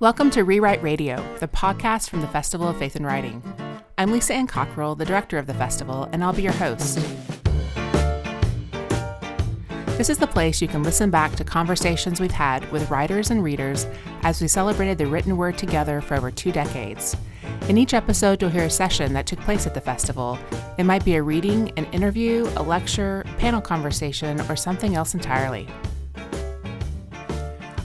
Welcome to Rewrite Radio, the podcast from the Festival of Faith and Writing. I'm Lisa Ann Cockrel, the director of the festival, and I'll be your host. This is the place you can listen back to conversations we've had with writers and readers as we celebrated the written word together for over two decades. In each episode, you'll hear a session that took place at the festival. It might be a reading, an interview, a lecture, panel conversation, or something else entirely.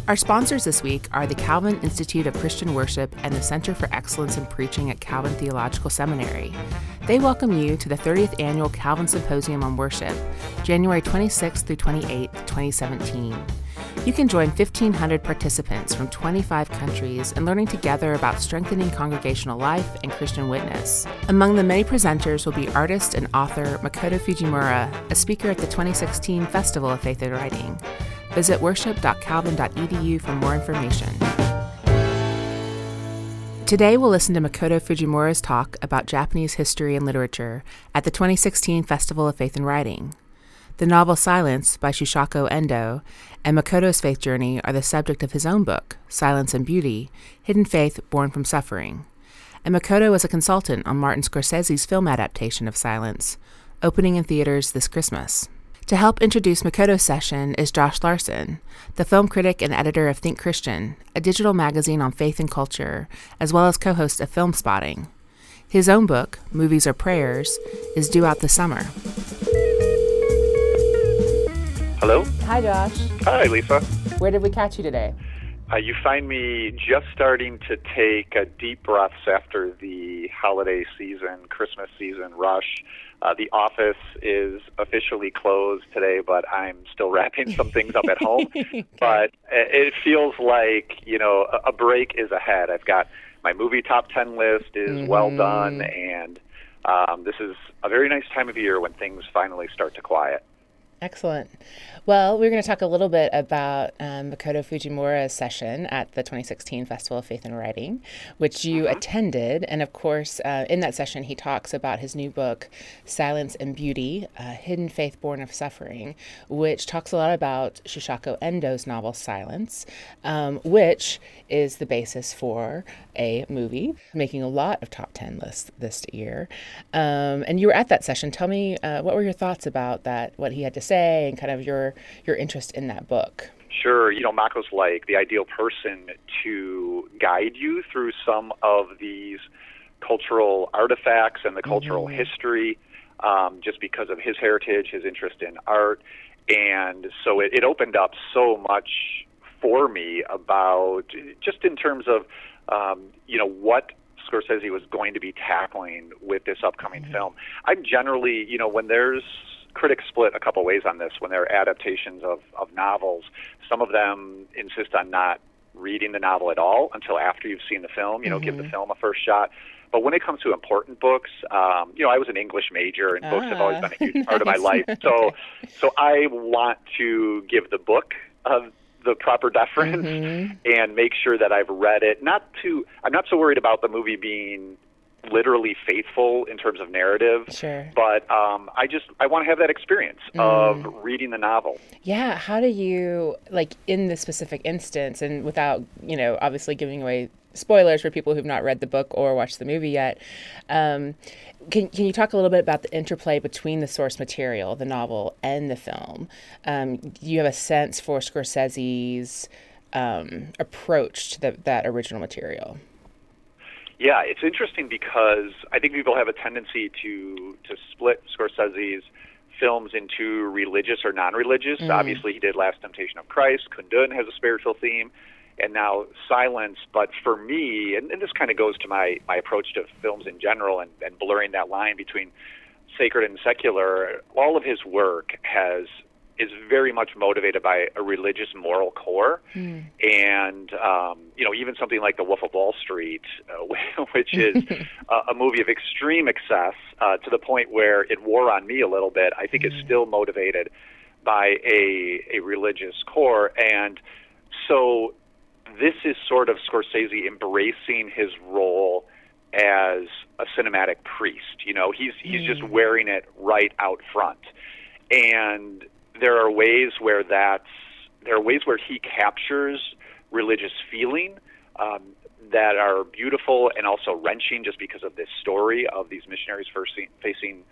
Our sponsors this week are the Calvin Institute of Christian Worship and the Center for Excellence in Preaching at Calvin Theological Seminary. They welcome you to the 30th Annual Calvin Symposium on Worship, January 26 through 28, 2017. You can join 1,500 participants from 25 countries in learning together about strengthening congregational life and Christian witness. Among the many presenters will be artist and author Makoto Fujimura, a speaker at the 2016 Festival of Faith and Writing. Visit worship.calvin.edu for more information. Today, we'll listen to Makoto Fujimura's talk about Japanese history and literature at the 2016 Festival of Faith and Writing. The novel Silence by Shusaku Endo and Makoto's faith journey are the subject of his own book, Silence and Beauty Hidden Faith Born from Suffering. And Makoto was a consultant on Martin Scorsese's film adaptation of Silence, opening in theaters this Christmas. To help introduce Makoto's session is Josh Larsen, the film critic and editor of Think Christian, a digital magazine on faith and culture, as well as co host of Filmspotting. His own book, Movies Are Prayers, is due out this summer. Hello? Hi, Josh. Hi, Lisa. Where did we catch you today? Uh, you find me just starting to take uh, deep breaths after the holiday season, Christmas season rush. Uh, the office is officially closed today, but I'm still wrapping some things up at home. okay. But it feels like, you know, a, break is ahead. I've got my movie top 10 list is mm-hmm. well done, and um, this is a very nice time of year when things finally start to quiet. Excellent. Well, we're going to talk a little bit about um, Makoto Fujimura's session at the 2016 Festival of Faith and Writing, which you uh-huh. attended. And of course, uh, in that session, he talks about his new book, Silence and Beauty A Hidden Faith Born of Suffering, which talks a lot about Shusaku Endo's novel Silence, um, which is the basis for a movie, making a lot of top 10 lists this year. Um, and you were at that session. Tell me, uh, what were your thoughts about that, what he had to say, and kind of your your interest in that book? Sure. You know, Mako's like the ideal person to guide you through some of these cultural artifacts and the cultural mm-hmm. history, um, just because of his heritage, his interest in art. And so it, it opened up so much for me about just in terms of, um, you know, what Scorsese was going to be tackling with this upcoming mm-hmm. film. I'm generally, you know, when there's critics split a couple ways on this when they're adaptations of, of novels. Some of them insist on not reading the novel at all until after you've seen the film, you know, mm-hmm. give the mm-hmm. film a first shot. But when it comes to important books, um, you know, I was an English major, and ah. books have always been a huge part of my life. So, so I want to give the book of the proper deference mm-hmm. and make sure that I've read it. Not to, I'm not so worried about the movie being literally faithful in terms of narrative. Sure. But um, I just I want to have that experience mm. of reading the novel. Yeah. How do you like in this specific instance, and without you know obviously giving away spoilers for people who've not read the book or watched the movie yet. Um, can, can you talk a little bit about the interplay between the source material, the novel, and the film? Um, do you have a sense for Scorsese's um, approach to the, that original material? Yeah, it's interesting because I think people have a tendency to to split Scorsese's films into religious or non-religious. Mm. Obviously, he did Last Temptation of Christ. Kundun has a spiritual theme, and now Silence. But for me, and, and this kind of goes to my my approach to films in general, and, and blurring that line between sacred and secular. All of his work has is very much motivated by a religious moral core, mm. and um, you know even something like The Wolf of Wall Street, uh, which is a, a movie of extreme excess uh, to the point where it wore on me a little bit. I think mm. is still motivated by a a religious core, and so this is sort of Scorsese embracing his role as a cinematic priest. You know, he's he's mm. just wearing it right out front. And there are ways where that's there are ways where he captures religious feeling, um, that are beautiful and also wrenching just because of this story of these missionaries facing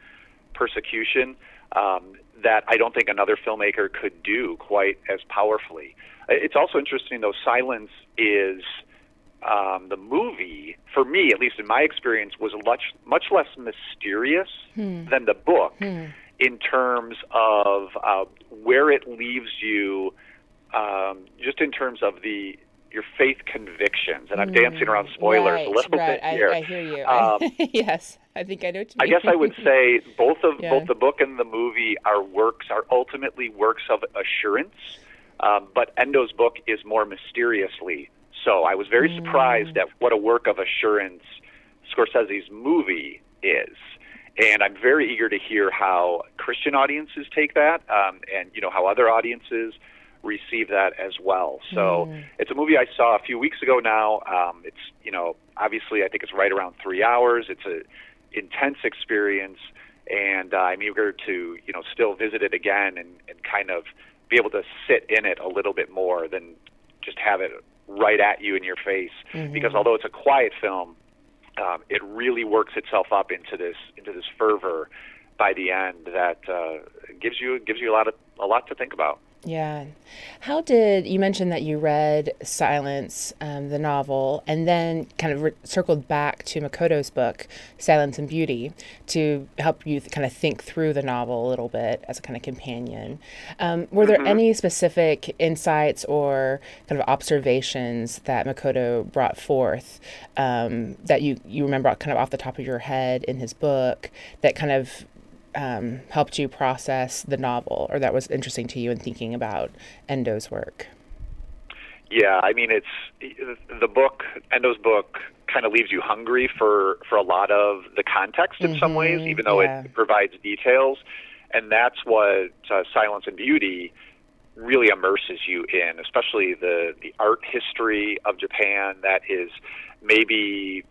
persecution um, that I don't think another filmmaker could do quite as powerfully. It's also interesting, though, Silence is um, the movie, for me, at least in my experience, was much much less mysterious hmm. than the book hmm. In terms of uh, where it leaves you, um, just in terms of the your faith convictions. And I'm mm, dancing around spoilers right, a little right. bit here. I, I hear you. Um, yes, I think I know. I guess I would say both of yeah. both the book and the movie are works are ultimately works of assurance. Um, but Endo's book is more mysteriously so. I was very mm. surprised at what a work of assurance Scorsese's movie is. And I'm very eager to hear how Christian audiences take that, um, and you know how other audiences receive that as well. So mm. it's a movie I saw a few weeks ago now. Um, it's you know obviously I think it's right around three hours. It's a intense experience, and uh, I'm eager to you know still visit it again and, and kind of be able to sit in it a little bit more than just have it right at you in your face. Mm-hmm. Because although it's a quiet film, um, it really works itself up into this into this fervor by the end that uh, gives you gives you a lot of a lot to think about. Yeah. How did you mentioned that you read Silence, um, the novel, and then kind of re- circled back to Makoto's book, Silence and Beauty, to help you th- kind of think through the novel a little bit as a kind of companion? Um, were there mm-hmm. any specific insights or kind of observations that Makoto brought forth um, that you, you remember kind of off the top of your head in his book that kind of um, helped you process the novel or that was interesting to you in thinking about Endo's work? Yeah, I mean, it's the book, Endo's book, kind of leaves you hungry for, for a lot of the context in mm-hmm, some ways, even though yeah. it provides details. And that's what uh, Silence and Beauty really immerses you in, especially the, the art history of Japan that is maybe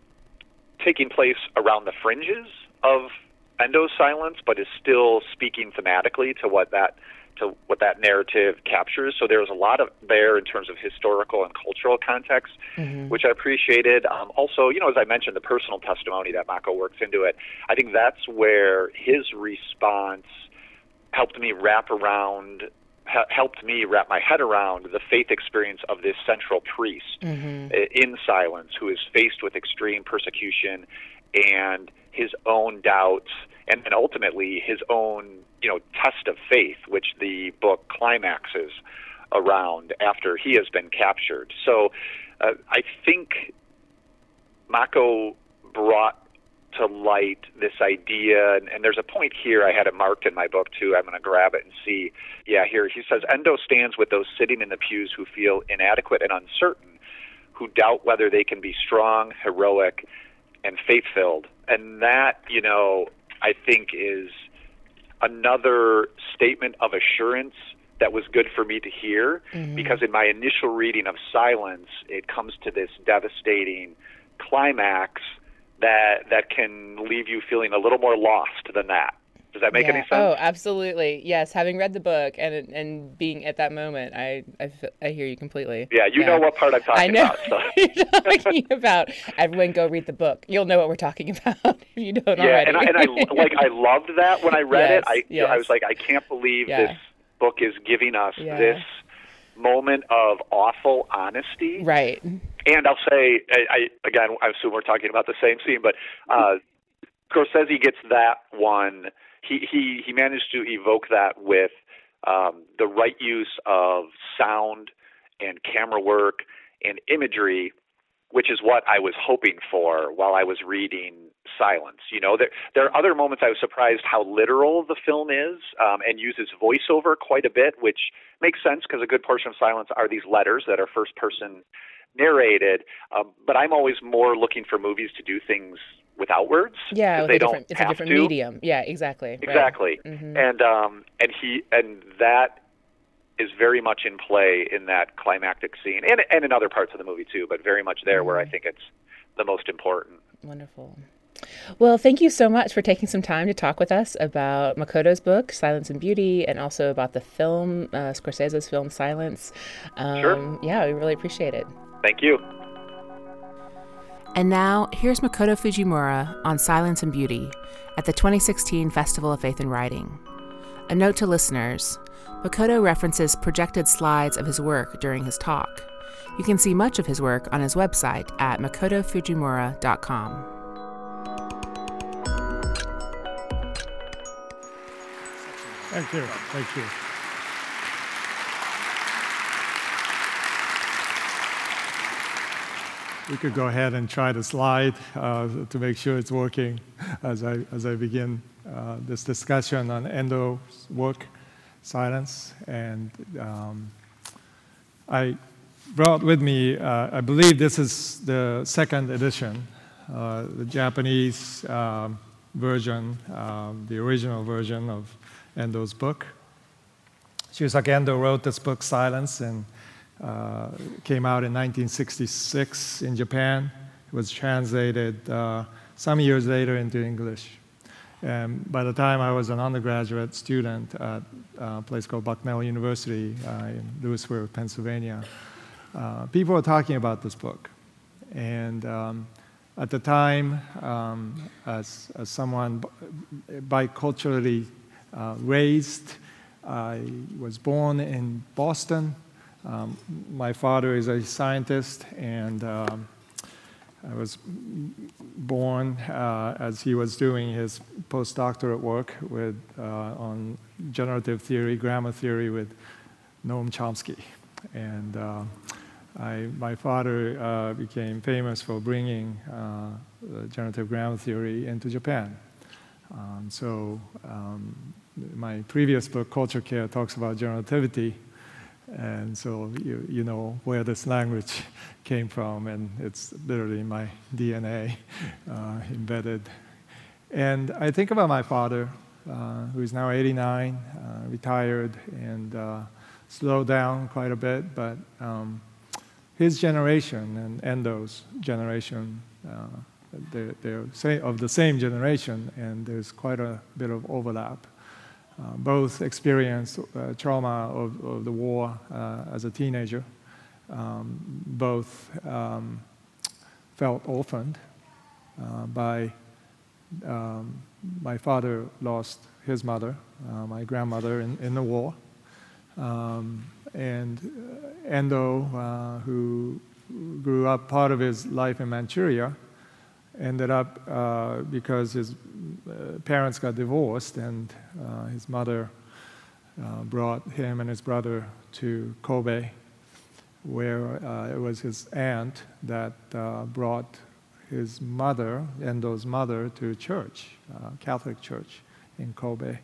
taking place around the fringes of Endo's silence, but is still speaking thematically to what that to what that narrative captures. So there's a lot of there in terms of historical and cultural context, mm-hmm. which I appreciated. Um, also, you know, as I mentioned, the personal testimony that Mako works into it. I think that's where his response helped me wrap around helped me wrap my head around the faith experience of this central priest mm-hmm. in silence who is faced with extreme persecution and his own doubts and then ultimately his own you know test of faith, which the book climaxes around after he has been captured. So uh, I think Mako brought to light this idea, and, and, there's a point here I had it marked in my book too. I'm going to grab it and see. Yeah, here he says Endo stands with those sitting in the pews who feel inadequate and uncertain, who doubt whether they can be strong, heroic, and faith filled. And that, you know, I think is another statement of assurance that was good for me to hear mm-hmm. because in my initial reading of Silence, it comes to this devastating climax that that can leave you feeling a little more lost than that. Does that make yeah. any sense? Oh, absolutely. Yes, having read the book and and being at that moment, I I, I hear you completely. Yeah, you yeah. know what part I'm talking about. I know about. So. you're talking about. Everyone, go read the book. You'll know what we're talking about if you don't yeah, already. and I, and I like I loved that when I read yes, it. I yes. I was like, I can't believe yeah. this book is giving us this moment of awful honesty. Right. And I'll say, I, I again, I assume we're talking about the same scene, but uh, Scorsese gets that one he he managed to evoke that with um, the right use of sound and camera work and imagery, which is what I was hoping for while I was reading Silence. You know, there there are other moments I was surprised how literal the film is um, and uses voiceover quite a bit, which makes sense because a good portion of Silence are these letters that are first person narrated. Um, but I'm always more looking for movies to do things without words. Yeah, they don't. It's a different to. medium. Yeah, exactly. Exactly. Right. Mm-hmm. And um, and he and that is very much in play in that climactic scene, and and in other parts of the movie too, but very much there mm-hmm. where I mm-hmm. think it's the most important. Wonderful. Well, thank you so much for taking some time to talk with us about Makoto's book, Silence and Beauty, and also about the film, uh, Scorsese's film, Silence. Um, sure. Yeah, we really appreciate it. Thank you. And now, here's Makoto Fujimura on Silence and Beauty at the 2016 Festival of Faith and Writing. A note to listeners Makoto references projected slides of his work during his talk. You can see much of his work on his website at makotofujimura.com. Thank you. Thank you. We could go ahead and try the slide uh, to make sure it's working as I, as I begin uh, this discussion on Endo's work, Silence. And um, I brought with me, uh, I believe this is the second edition, uh, the Japanese um, version, um, the original version of Endo's book. Shusaku Endo wrote this book, Silence, and uh, came out in 1966 in Japan. It was translated uh, some years later into English. And by the time I was an undergraduate student at a place called Bucknell University uh, in Lewisburg, Pennsylvania, uh, people were talking about this book. And um, at the time, um, as, as someone biculturally uh, raised. I was born in Boston. Um, my father is a scientist, and um, I was born uh, as he was doing his postdoctorate work with, uh, on generative theory, grammar theory with Noam Chomsky. And uh, I, my father uh, became famous for bringing uh, generative grammar theory into Japan. Um, so um, my previous book, Culture Care, talks about generativity. And so you, you know where this language came from, and it's literally my DNA uh, embedded. And I think about my father, uh, who is now 89, uh, retired, and uh, slowed down quite a bit, but um, his generation and Endo's generation uh, they're, they're of the same generation, and there's quite a bit of overlap. Uh, both experienced uh, trauma of, of, the war uh, as a teenager. Um, both um, felt orphaned uh, by um, my father lost his mother, uh, my grandmother, in, in the war. Um, and Endo, who grew up part of his life in Manchuria, ended up uh, because his uh, parents got divorced and uh, his mother uh, brought him and his brother to Kobe, where it was his aunt that brought his mother, Endo's mother, to church, Catholic church in Kobe.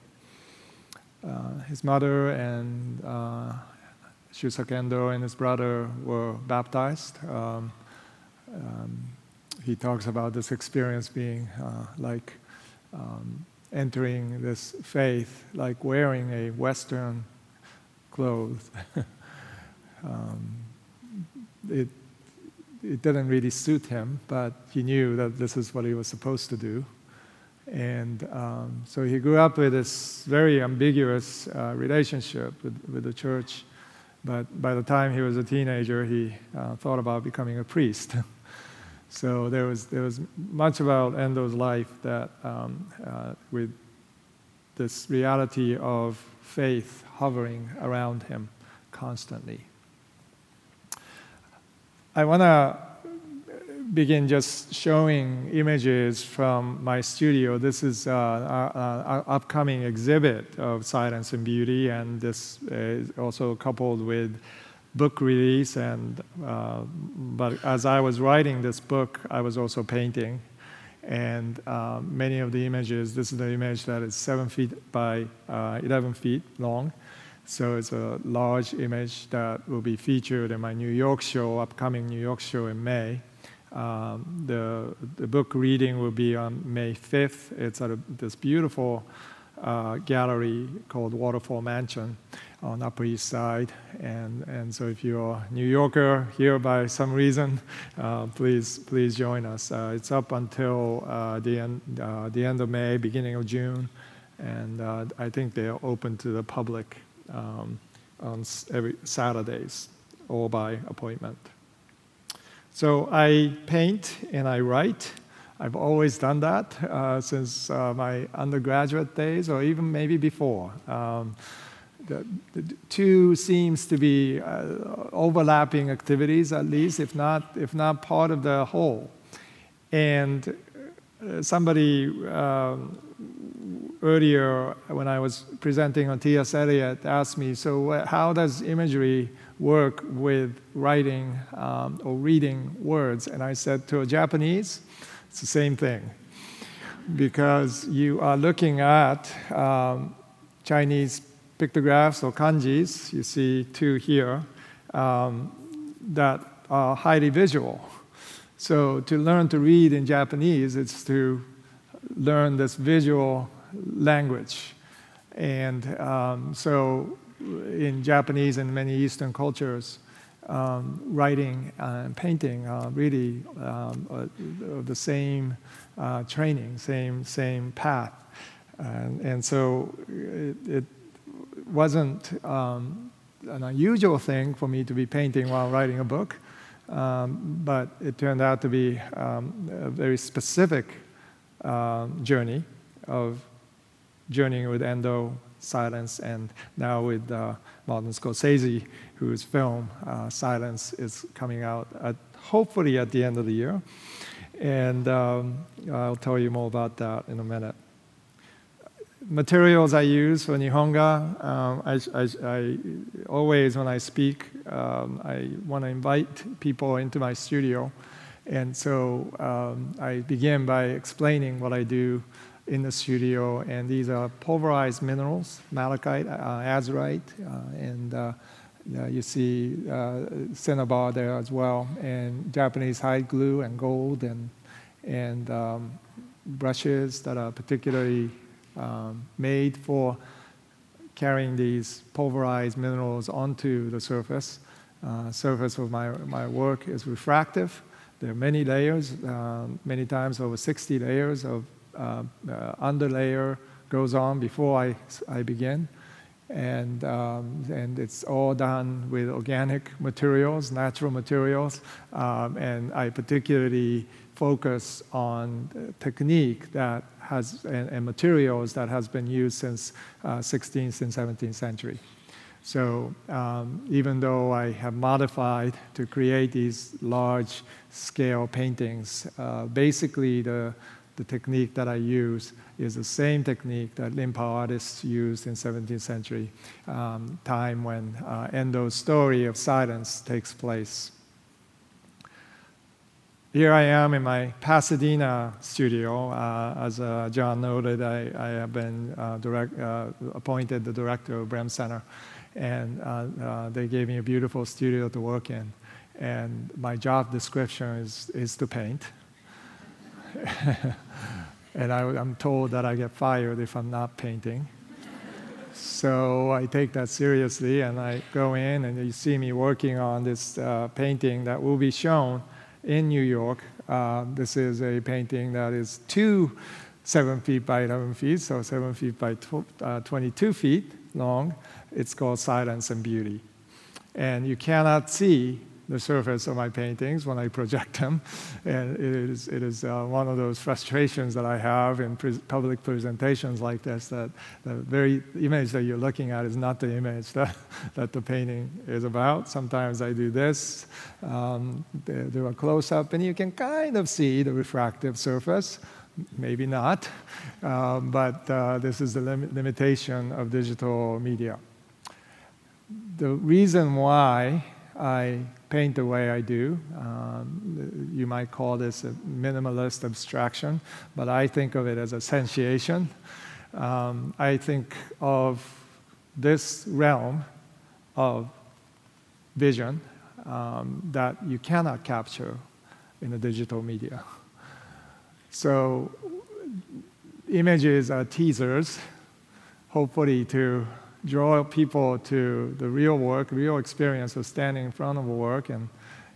his mother and Shusaku Endo and his brother were baptized. Um, um, he talks about this experience being uh, like um, entering this faith, like wearing a Western clothes. um, it, it didn't really suit him, but he knew that this is what he was supposed to do. And um, so he grew up with this very ambiguous uh, relationship with, with the church. But by the time he was a teenager, he uh, thought about becoming a priest. So there was, there was much about Endo's life that, um, uh, with this reality of faith hovering around him constantly. I want to begin just showing images from my studio. This is uh, our, upcoming exhibit of Silence and Beauty, and this is also coupled with book release, and uh, but as I was writing this book, I was also painting, and uh, many of the images. This is the image that is seven feet by uh, 11 feet long, so it's a large image that will be featured in my New York show, upcoming New York show in May. Um, the, the book reading will be on May 5th. It's at a, this beautiful uh, gallery called Waterfall Mansion on Upper East Side. And, and so if you're a New Yorker here by some reason, uh, please, please join us. Uh, it's up until uh, the, end, uh, the end of May, beginning of June. And uh, I think they're open to the public um, on every Saturdays, all by appointment. So I paint and I write. I've always done that uh, since my undergraduate days, or even maybe before. Um, the, the, two seems to be uh, overlapping activities, at least, if not, if not part of the whole. And uh, somebody um, earlier, when I was presenting on T.S. Eliot, asked me, so how does imagery work with writing um, or reading words? And I said, to a Japanese, it's the same thing. Because you are looking at um, Chinese pictographs or kanjis, you see two here, um, that are highly visual. So to learn to read in Japanese, it's to learn this visual language. And um, so in Japanese and many Eastern cultures, um, writing and painting are really um, uh, the same uh, training, same, same path. And, and so it, it wasn't um, an unusual thing for me to be painting while writing a book, um, but it turned out to be um, a very specific uh, journey of journeying with Endo, silence, and now with uh, Martin Scorsese, whose film uh, Silence is coming out at, hopefully at the end of the year. And um, I'll tell you more about that in a minute materials I use for Nihonga, um, I, I, I, always, when I speak, um, I want to invite people into my studio. And so um, I begin by explaining what I do in the studio. And these are pulverized minerals, malachite, uh, azurite, uh, and uh, you see uh, cinnabar there as well, and Japanese hide glue and gold, and, and um, brushes that are particularly um, made for carrying these pulverized minerals onto the surface. Uh, surface of my, my work is refractive. There are many layers, uh, many times over 60 layers of uh, uh, underlayer goes on before I, I begin. And, um, and it's all done with organic materials, natural materials. Um, and I particularly focus on technique that has, and, and, materials that has been used since uh, 16th and 17th century. So um, even though I have modified to create these large scale paintings, uh, basically the, the technique that I use is the same technique that Rinpa artists used in 17th century um, time when uh, Endo's story of silence takes place. Here I am in my Pasadena studio. Uh, as uh, John noted, I, I have been uh, direct, uh, appointed the director of Brehm Center, and uh, uh, they gave me a beautiful studio to work in. And my job description is, is to paint. and I, I'm told that I get fired if I'm not painting. So I take that seriously, and I go in, and you see me working on this painting that will be shown in New York. Uh, this is a painting that is two seven feet by 11 feet, so seven feet by tw- uh, 22 feet long. It's called Silence and Beauty. And you cannot see the surface of my paintings when I project them. And it is, it is uh, one of those frustrations that I have in pre- public presentations like this that the very image that you're looking at is not the image that, that the painting is about. Sometimes I do this, um, do a close up, and you can kind of see the refractive surface. Maybe not, um, but uh, this is the lim- limitation of digital media. The reason why I paint the way I do. Um, you might call this a minimalist abstraction, but I think of it as a sensation. Um, I think of this realm of vision um, that you cannot capture in the digital media. So, images are teasers, hopefully, to draw people to the real work, real experience of standing in front of a work. And,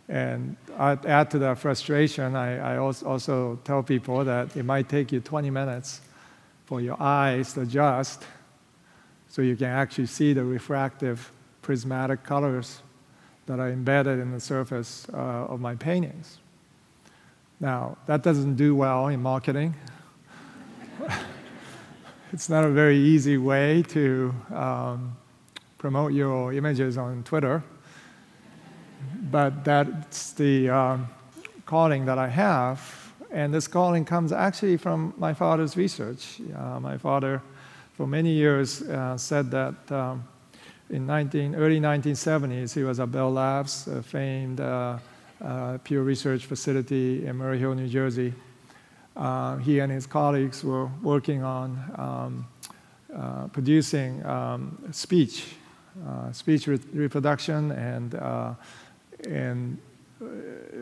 and I'd add to that frustration, I, I also tell people that it might take you 20 minutes for your eyes to adjust so you can actually see the refractive prismatic colors that are embedded in the surface uh, of my paintings. Now, that doesn't do well in marketing. It's not a very easy way to um, promote your images on Twitter, but that's the um, calling that I have. And this calling comes actually from my father's research. Uh, my father, for many years, uh, said that um, in 19, early 1970s, he was at Bell Labs, a famed uh, uh, Research facility in Murray Hill, New Jersey. Uh, he and his colleagues were working on um, uh, producing um, speech, uh, speech re- reproduction, and, and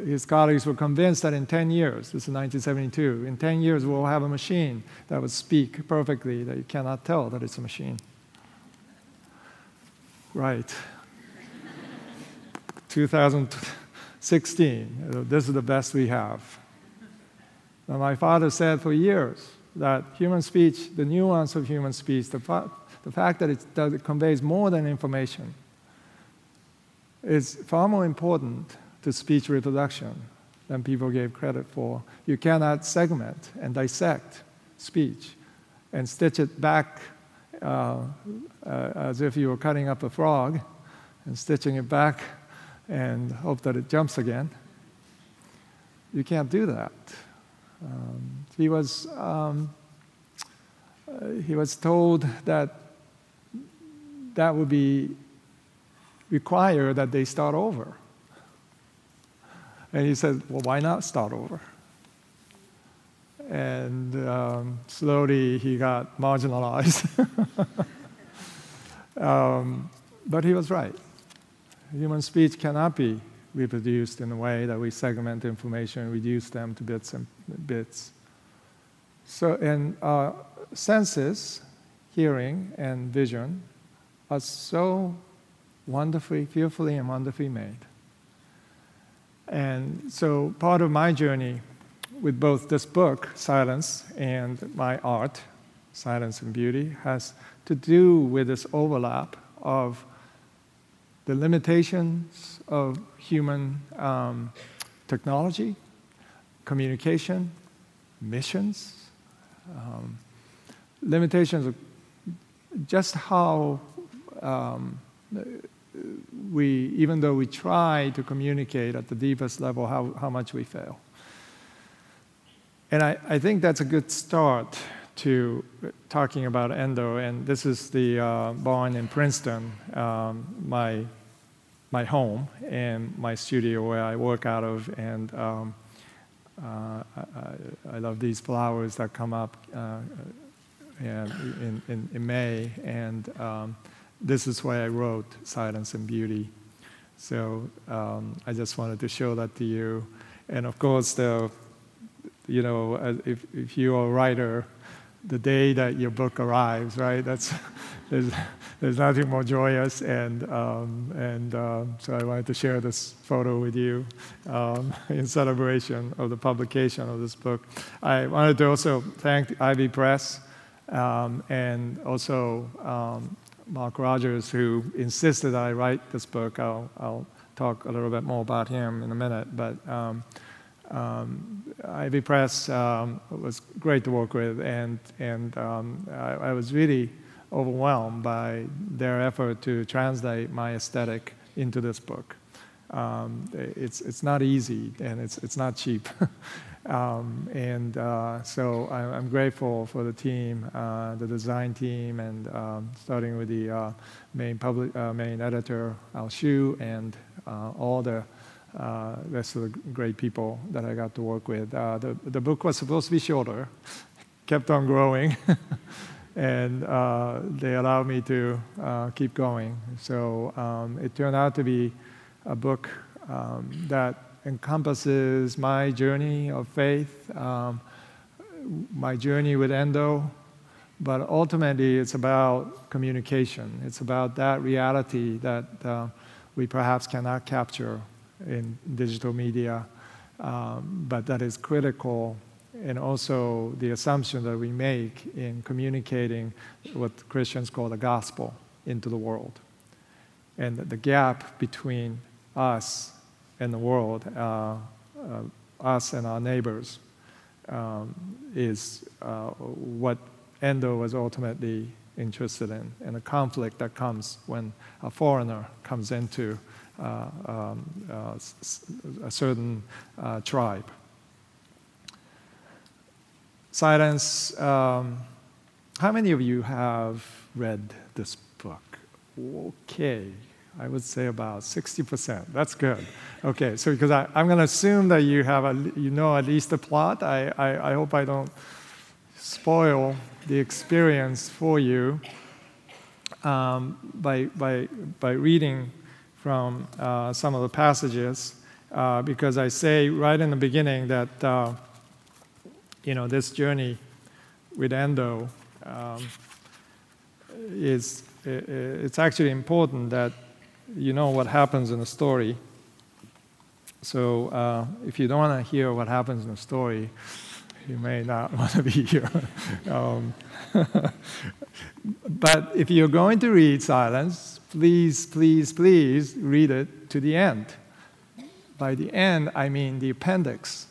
his colleagues were convinced that in 10 years, this is 1972, in 10 years we'll have a machine that would speak perfectly, that you cannot tell that it's a machine. Right. 2016, this is the best we have. Now, my father said for years that human speech, the nuance of human speech, the, fa- the fact that it, that it conveys more than information, is far more important to speech reproduction than people gave credit for. You cannot segment and dissect speech and stitch it back uh, uh, as if you were cutting up a frog and stitching it back and hope that it jumps again. You can't do that. Um, he was um, uh, he was told that that would be require that they start over. And he said, "Well, why not start over?" and um, slowly he got marginalized. um, but he was right. Human speech cannot be reproduced in a way that we segment information and reduce them to bits and bits. So, and uh, senses, hearing and vision, are so wonderfully, fearfully, and wonderfully made. And so, part of my journey with both this book, Silence, and my art, Silence and Beauty, has to do with this overlap of the limitations of human um, technology, communication, missions, um, limitations of just how um, we, even though we try to communicate at the deepest level, how, how much we fail. And I, I think that's a good start to talking about endo. And this is the uh, barn in Princeton, um, my, my home and my studio where I work out of. And um, I, I, love these flowers that come up uh, in, in, in, May. And um, this is why I wrote Silence and Beauty. So um, I just wanted to show that to you. And of course, the you know, if, if you're a writer, the day that your book arrives, right? That's there's, there's nothing more joyous, and um, and um, so I wanted to share this photo with you um, in celebration of the publication of this book. I wanted to also thank IV Press um, and also um, Mark Rogers, who insisted I write this book. I'll I'll talk a little bit more about him in a minute, but. Um, um, IV Press um, was great to work with, and, and um, I, I, was really overwhelmed by their effort to translate my aesthetic into this book. Um, it's, it's not easy, and it's, it's not cheap. Um, and uh, so I, am grateful for the team, uh, the design team, and um, starting with the uh, main, public, uh, main editor, Al Hsu, and uh, all the uh, rest of the great people that I got to work with. The, the book was supposed to be shorter, kept on growing, and uh, they allowed me to uh, keep going. So um, it turned out to be a book um, that encompasses my journey of faith, um, my journey with Endo, but ultimately it's about communication. It's about that reality that uh, we perhaps cannot capture in digital media, um, but that is critical and also the assumption that we make in communicating what Christians call the gospel into the world. And the gap between us and the world, uh, uh, us and our neighbors, um, is uh, what Endo was ultimately interested in, and the conflict that comes when a foreigner comes into uh, um, uh, a certain uh, tribe. Silence. Um, how many of you have read this book? Okay, I would say about 60%. That's good. Okay, so because I, am going to assume that you have a, you know at least the plot. I, I, I hope I don't spoil the experience for you um, by, by, by reading from uh, some of the passages, uh, because I say right in the beginning that uh, you know this journey with Endo um, is it's actually important that you know what happens in the story. So uh, if you don't want to hear what happens in the story, you may not want to be here. um, but if you're going to read Silence, please, please, please read it to the end. By the end, I mean the appendix.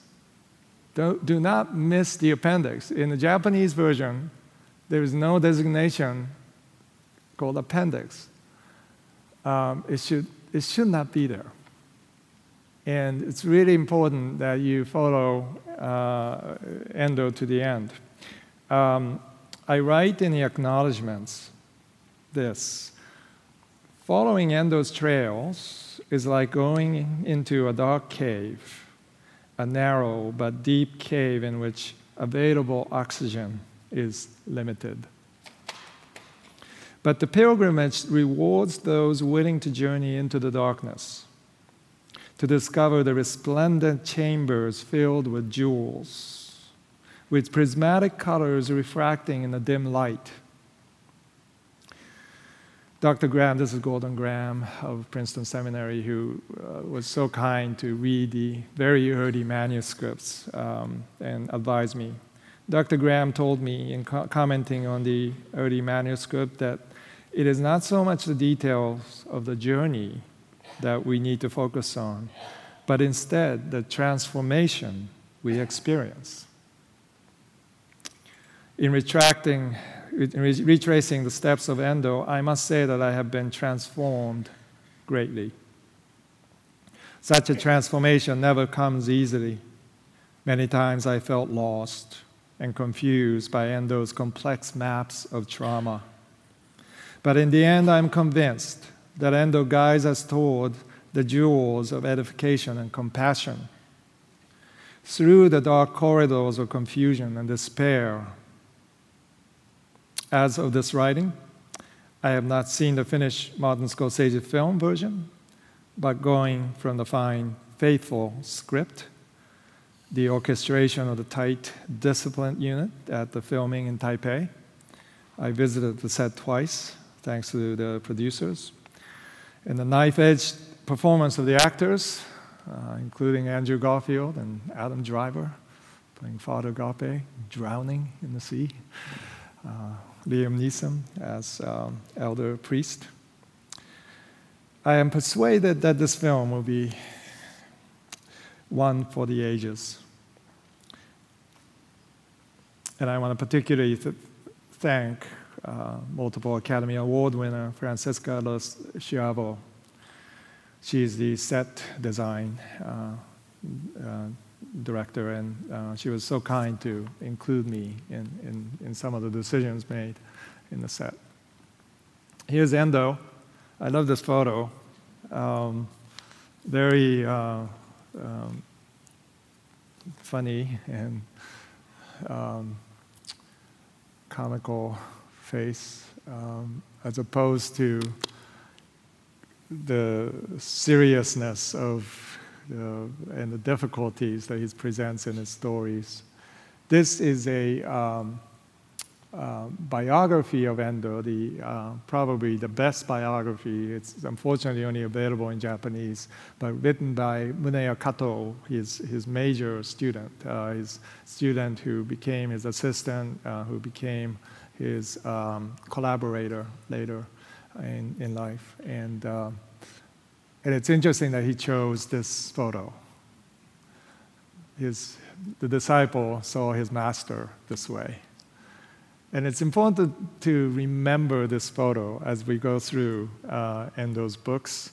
Don't, do not miss the appendix. In the Japanese version, there is no designation called appendix. Um, it, should, it should not be there. And it's really important that you follow uh, Endo to the end. Um, I write in the acknowledgments this Following Endo's trails is like going into a dark cave, a narrow but deep cave in which available oxygen is limited. But the pilgrimage rewards those willing to journey into the darkness, to discover the resplendent chambers filled with jewels, with prismatic colors refracting in the dim light. Dr. Graham, this is Gordon Graham of Princeton Seminary, who uh, was so kind to read the very early manuscripts um, and advise me Dr. Graham told me in co- commenting on the early manuscript that it is not so much the details of the journey that we need to focus on, but instead the transformation we experience. In retracting, in retracing the steps of Endo, I must say that I have been transformed greatly. Such a transformation never comes easily. Many times I felt lost and confused by Endo's complex maps of trauma. But in the end, I'm convinced that Endo guides us toward the jewels of edification and compassion. Through the dark corridors of confusion and despair. As of this writing, I have not seen the finished Martin Scorsese film version, but going from the fine, faithful script the orchestration of the tight, disciplined unit at the filming in Taipei. I visited the set twice, thanks to the producers. And the knife edge performance of the actors, uh, including Andrew Garfield and Adam Driver, playing Father Garupe, drowning in the sea. Uh, Liam Neeson as um, elder priest. I am persuaded that this film will be one for the ages. And I want to particularly th- thank uh, multiple Academy Award winner Francesca Lo Schiavo. She is the set design uh, uh, director, and uh, she was so kind to include me in, in, in some of the decisions made in the set. Here's Endo. I love this photo. Um, very uh, um, funny and um, comical face um, as opposed to the seriousness of and the difficulties that he presents in his stories. This is a um, uh, biography of Endo, the, uh, probably the best biography. It's unfortunately only available in Japanese, but written by Muneya Kato, his, his major student, uh, his student who became his assistant, uh, who became his um, collaborator later in, in life. And uh, And it's interesting that he chose this photo. His, the disciple saw his master this way. And it's important to, to remember this photo as we go through uh, those books.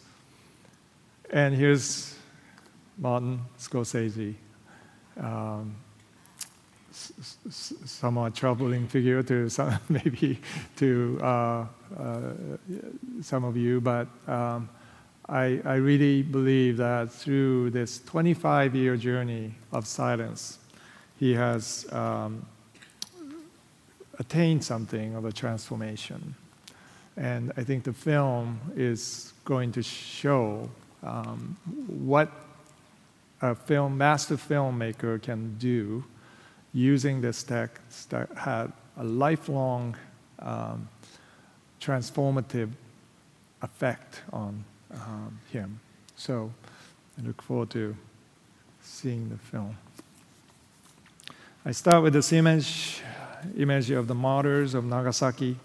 And here's Martin Scorsese. Um, somewhat troubling figure to some, maybe to uh, uh, some of you, but um, I, I really believe that through this 25 year journey of silence, he has um, attained something of a transformation. And I think the film is going to show um, what a film master filmmaker can do using this text that had a lifelong um, transformative effect on um, him. So I look forward to seeing the film. I start with this image, image of the martyrs of Nagasaki.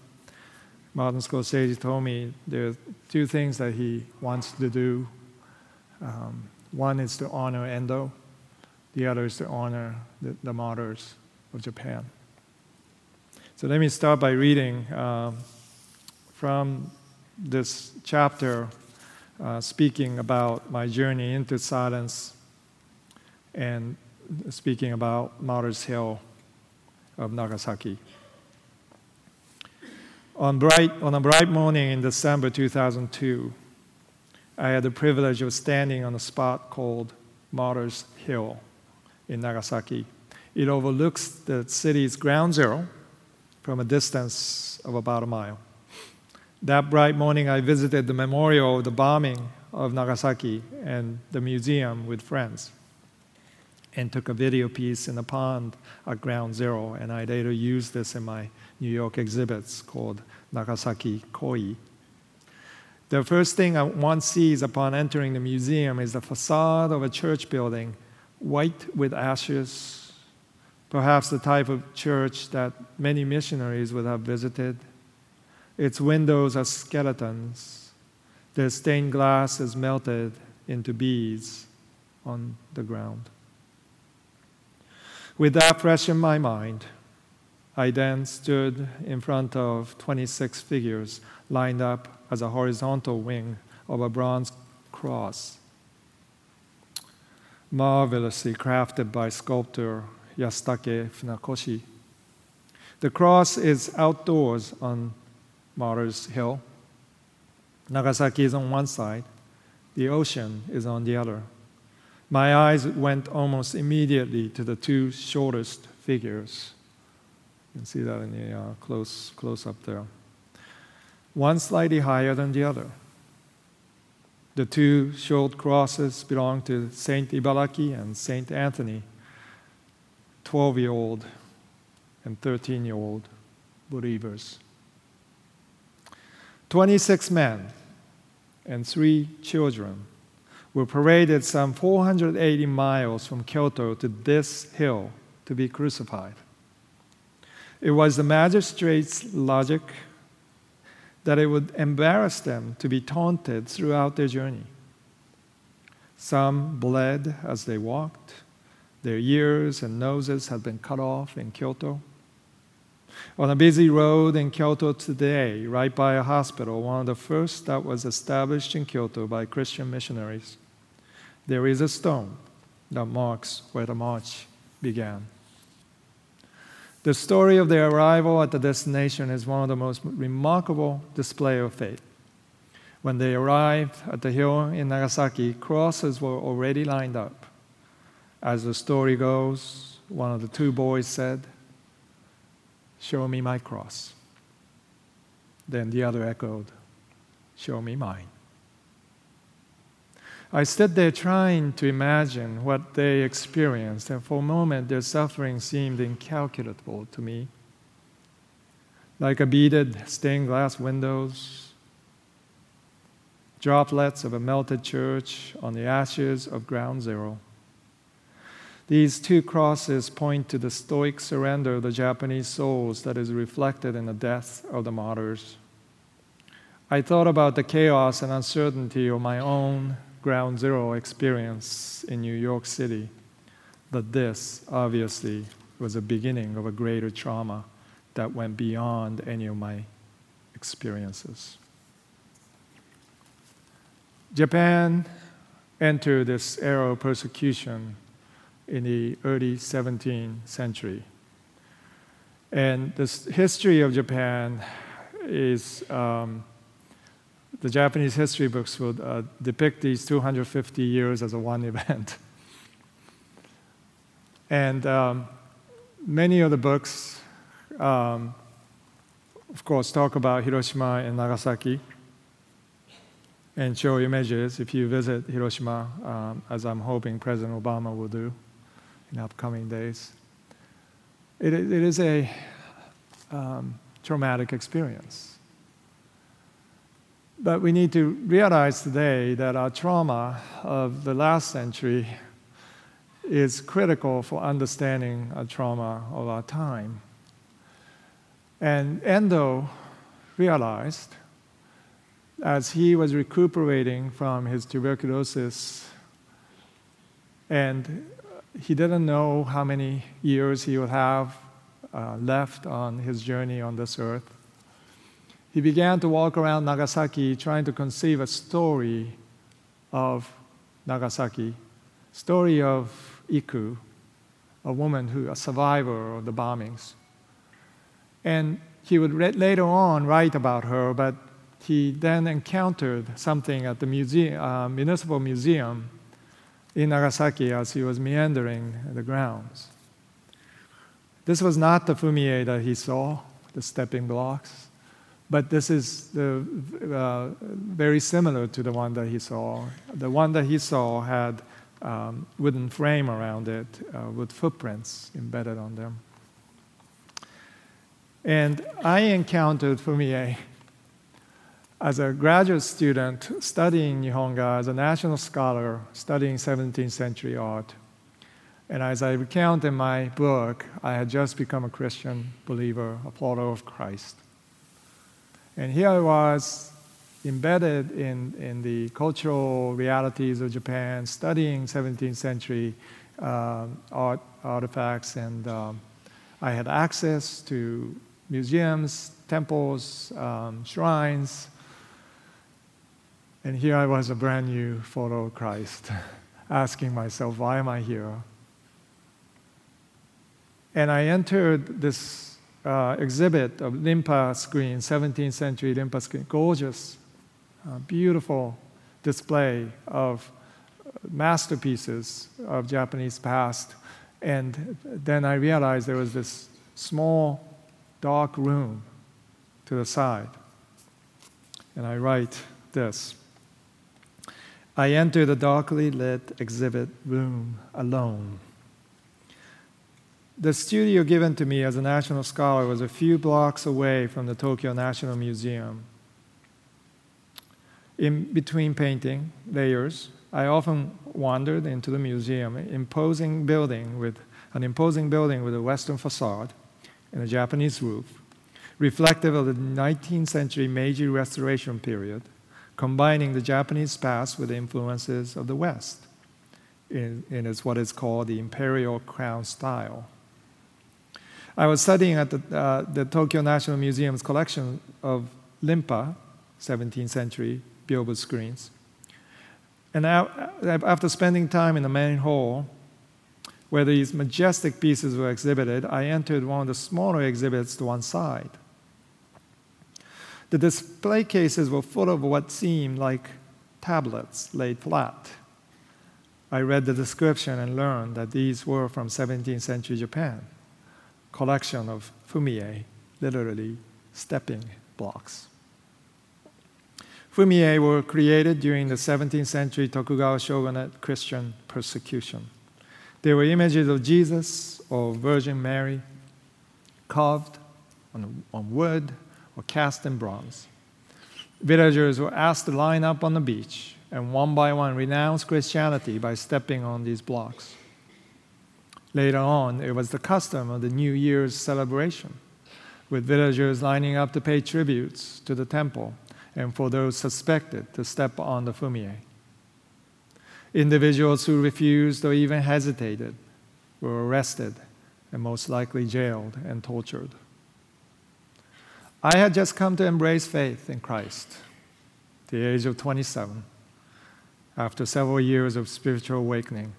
Martin Scorsese told me there are two things that he wants to do. Um, one is to honor Endo, the other is to honor the, the martyrs of Japan. So let me start by reading uh, from this chapter, uh, speaking about my journey into silence and speaking about Martyrs Hill of Nagasaki. On, bright, on a bright morning in December 2002, I had the privilege of standing on a spot called Martyrs Hill in Nagasaki. It overlooks the city's ground zero from a distance of about a mile. That bright morning, I visited the memorial of the bombing of Nagasaki and the museum with friends and took a video piece in a pond at ground zero. And I later used this in my New York exhibits called Nagasaki Koi. The first thing one sees upon entering the museum is the facade of a church building white with ashes, perhaps the type of church that many missionaries would have visited. Its windows are skeletons. The stained glass is melted into beads on the ground. With that fresh in my mind, I then stood in front of 26 figures lined up as a horizontal wing of a bronze cross marvelously crafted by sculptor Yasutake Funakoshi. The cross is outdoors on Martyrs Hill. Nagasaki is on one side, the ocean is on the other. My eyes went almost immediately to the two shortest figures. You can see that in the uh, close, close up there. One slightly higher than the other. The two short crosses belong to Saint Ibaraki and Saint Anthony, 12 year old and 13 year old believers. 26 men and three children were paraded some 480 miles from Kyoto to this hill to be crucified. It was the magistrate's logic that it would embarrass them to be taunted throughout their journey. Some bled as they walked. Their ears and noses had been cut off in Kyoto. On a busy road in Kyoto today, right by a hospital, one of the first that was established in Kyoto by Christian missionaries, there is a stone that marks where the march began. The story of their arrival at the destination is one of the most remarkable display of faith. When they arrived at the hill in Nagasaki, crosses were already lined up. As the story goes, one of the two boys said, Show me my cross. Then the other echoed, Show me mine. I stood there trying to imagine what they experienced, and for a moment their suffering seemed incalculable to me. Like a beaded stained glass windows, droplets of a melted church on the ashes of ground zero. These two crosses point to the stoic surrender of the Japanese souls that is reflected in the death of the martyrs. I thought about the chaos and uncertainty of my own ground zero experience in New York City, that this obviously was the beginning of a greater trauma that went beyond any of my experiences. Japan entered this era of persecution in the early 17th century. And the history of Japan is um, the Japanese history books would uh, depict these 250 years as a one event. and um, many of the books, um, of course, talk about Hiroshima and Nagasaki and show images if you visit Hiroshima, um, as I'm hoping President Obama will do in upcoming days. It, it is a um, traumatic experience. But we need to realize today that our trauma of the last century is critical for understanding our trauma of our time. And Endo realized as he was recuperating from his tuberculosis, and he didn't know how many years he would have uh, left on his journey on this earth. He began to walk around Nagasaki trying to conceive a story of Nagasaki, story of Iku, a woman who, a survivor of the bombings. And he would re- later on write about her, but he then encountered something at the museum, uh, municipal museum in Nagasaki as he was meandering the grounds. This was not the fumie that he saw, the stepping blocks, but this is the, uh, very similar to the one that he saw. The one that he saw had um, wooden frame around it uh, with footprints embedded on them. And I encountered fumie as a graduate student studying Nihonga, as a national scholar studying 17th century art. And as I recount in my book, I had just become a Christian believer, a follower of Christ. And here I was embedded in, in the cultural realities of Japan, studying 17th century uh, art artifacts, and um, I had access to museums, temples, um, shrines, and here I was, a brand new photo of Christ, asking myself, why am I here? And I entered this uh, exhibit of Rimpa screen, 17th century Rimpa screen, gorgeous, uh, beautiful display of masterpieces of Japanese past. And then I realized there was this small, dark room to the side. And I write this. I enter the darkly lit exhibit room alone. The studio given to me as a national scholar was a few blocks away from the Tokyo National Museum. In between painting layers, I often wandered into the museum, an imposing building with an imposing building with a western facade and a Japanese roof, reflective of the 19th century Meiji Restoration period combining the Japanese past with the influences of the West in, in what is called the imperial crown style. I was studying at the, uh, the Tokyo National Museum's collection of Rimpa, 17th century Byobu screens. And after spending time in the main hall, where these majestic pieces were exhibited, I entered one of the smaller exhibits to one side. The display cases were full of what seemed like tablets laid flat. I read the description and learned that these were from 17th century Japan, collection of fumie, literally stepping blocks. Fumie were created during the 17th century Tokugawa shogunate Christian persecution. They were images of Jesus or Virgin Mary carved on, on wood or cast in bronze. Villagers were asked to line up on the beach and one by one renounce Christianity by stepping on these blocks. Later on, it was the custom of the New Year's celebration, with villagers lining up to pay tributes to the temple and for those suspected to step on the fumie. Individuals who refused or even hesitated were arrested and most likely jailed and tortured. I had just come to embrace faith in Christ, the age of 27, after several years of spiritual awakening.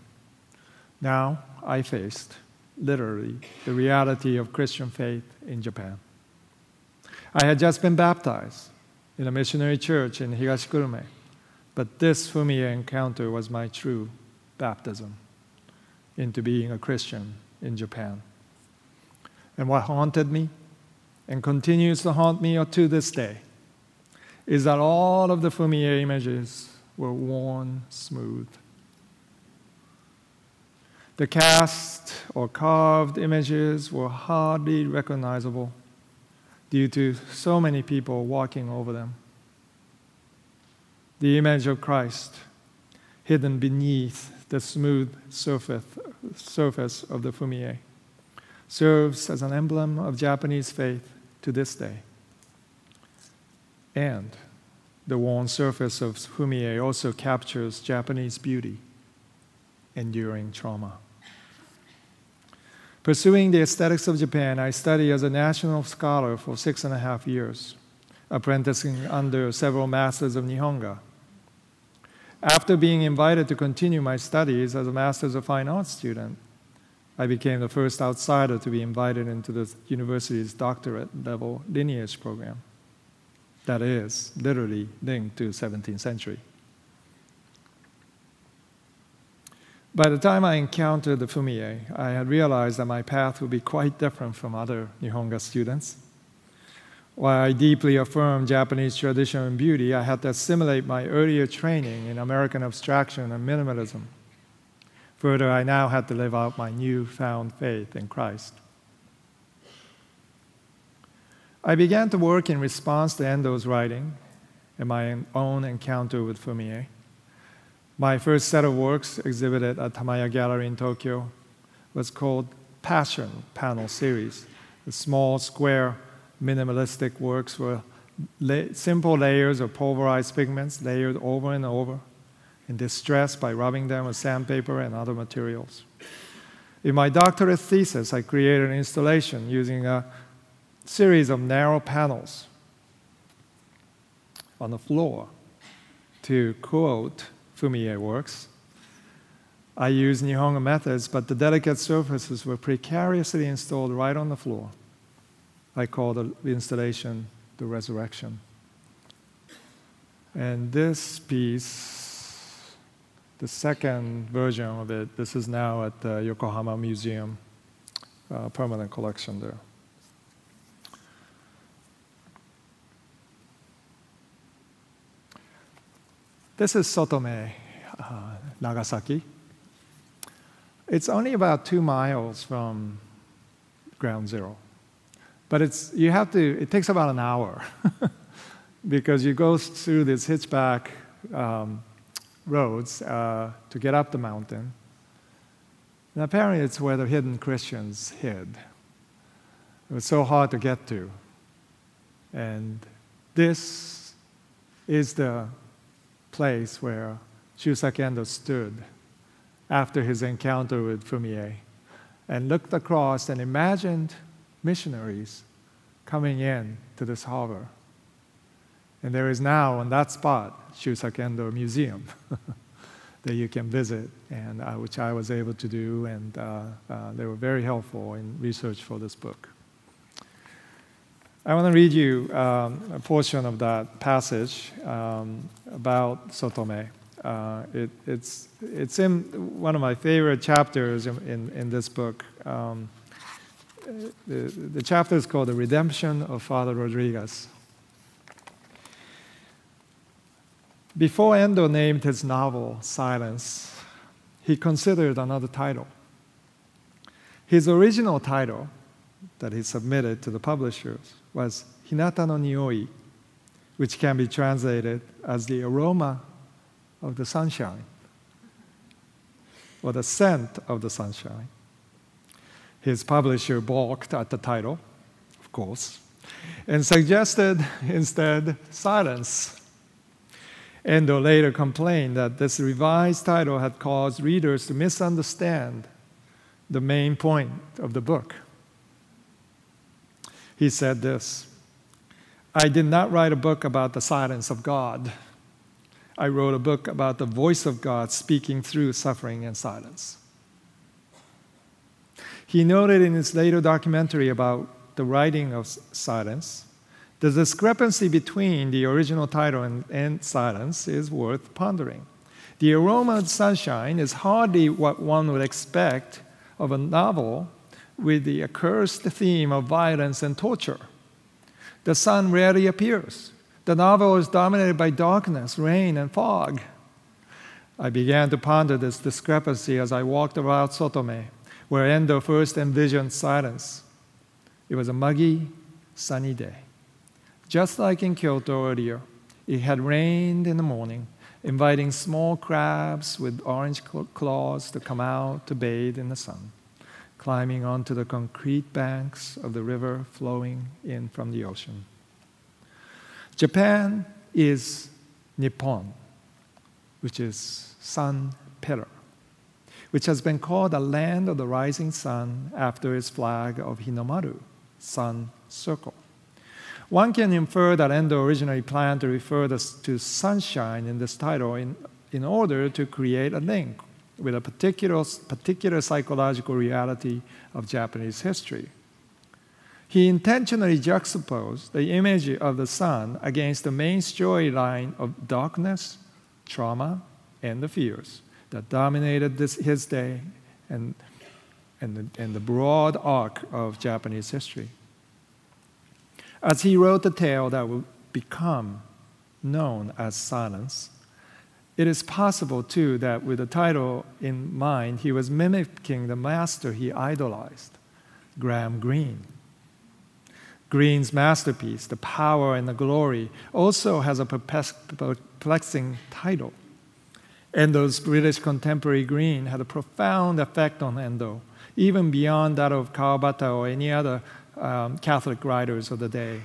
Now I faced, literally, the reality of Christian faith in Japan. I had just been baptized in a missionary church in Higashikurume, but this Fumie encounter was my true baptism into being a Christian in Japan. And what haunted me and continues to haunt me to this day is that all of the Fumie images were worn smooth. The cast or carved images were hardly recognizable due to so many people walking over them. The image of Christ hidden beneath the smooth surface, surface of the fumie serves as an emblem of Japanese faith to this day. And the worn surface of fumie also captures Japanese beauty, enduring trauma. Pursuing the aesthetics of Japan, I studied as a national scholar for six and a half years, apprenticing under several masters of Nihonga. After being invited to continue my studies as a Master's of Fine Arts student, I became the first outsider to be invited into the university's doctorate level lineage program. That is, literally linked to 17th century. By the time I encountered the Fumie, I had realized that my path would be quite different from other Nihonga students. While I deeply affirmed Japanese tradition and beauty, I had to assimilate my earlier training in American abstraction and minimalism. Further, I now had to live out my newfound faith in Christ. I began to work in response to Endo's writing and my own encounter with Fumie. My first set of works exhibited at Tamaya Gallery in Tokyo was called Passion Panel Series. The small, square, minimalistic works were la- simple layers of pulverized pigments layered over and over in distress by rubbing them with sandpaper and other materials. In my doctorate thesis, I created an installation using a series of narrow panels on the floor to quote Fumie works. I used Nihonga methods, but the delicate surfaces were precariously installed right on the floor. I call the installation the resurrection. And this piece, the second version of it, this is now at the Yokohama Museum, uh, permanent collection there. This is Sotome, uh, Nagasaki. It's only about two miles from ground zero. But it's, you have to, it takes about an hour because you go through this hitchback um, roads uh, to get up the mountain. And apparently, it's where the hidden Christians hid. It was so hard to get to. And this is the place where Shusaku Endo stood after his encounter with Fumie and looked across and imagined missionaries coming in to this harbor. And there is now on that spot Shusaku Endo Museum that you can visit, and uh, which I was able to do, and uh, uh, they were very helpful in research for this book. I want to read you um, a portion of that passage um, about Sotome. Uh, it, it's, it's in one of my favorite chapters in, in, in this book. Um, the, the chapter is called The Redemption of Father Rodriguez. Before Endo named his novel Silence, he considered another title. His original title that he submitted to the publishers was Hinata no Nioi, which can be translated as the aroma of the sunshine or the scent of the sunshine. His publisher balked at the title, of course, and suggested instead silence. Endo later complained that this revised title had caused readers to misunderstand the main point of the book. He said this I did not write a book about the silence of God. I wrote a book about the voice of God speaking through suffering and silence. He noted in his later documentary about the writing of silence the discrepancy between the original title and, and silence is worth pondering. The aroma of sunshine is hardly what one would expect of a novel with the accursed theme of violence and torture. The sun rarely appears. The novel is dominated by darkness, rain, and fog. I began to ponder this discrepancy as I walked around Sotome, where Endo first envisioned silence. It was a muggy, sunny day. Just like in Kyoto earlier, it had rained in the morning, inviting small crabs with orange claws to come out to bathe in the sun, climbing onto the concrete banks of the river flowing in from the ocean. Japan is Nippon, which is sun pillar, which has been called the land of the rising sun after its flag of Hinomaru, sun circle. One can infer that Endo originally planned to refer to sunshine in this title in, in order to create a link with a particular, particular psychological reality of Japanese history. He intentionally juxtaposed the image of the sun against the main storyline of darkness, trauma, and the fears that dominated this, his day and, and, the, and the broad arc of Japanese history. As he wrote the tale that would become known as Silence, it is possible too that with the title in mind, he was mimicking the master he idolized, Graham Greene. Greene's masterpiece, The Power and the Glory, also has a perplexing title. Endo's British contemporary Greene had a profound effect on Endo, even beyond that of Kawabata or any other um, Catholic writers of the day.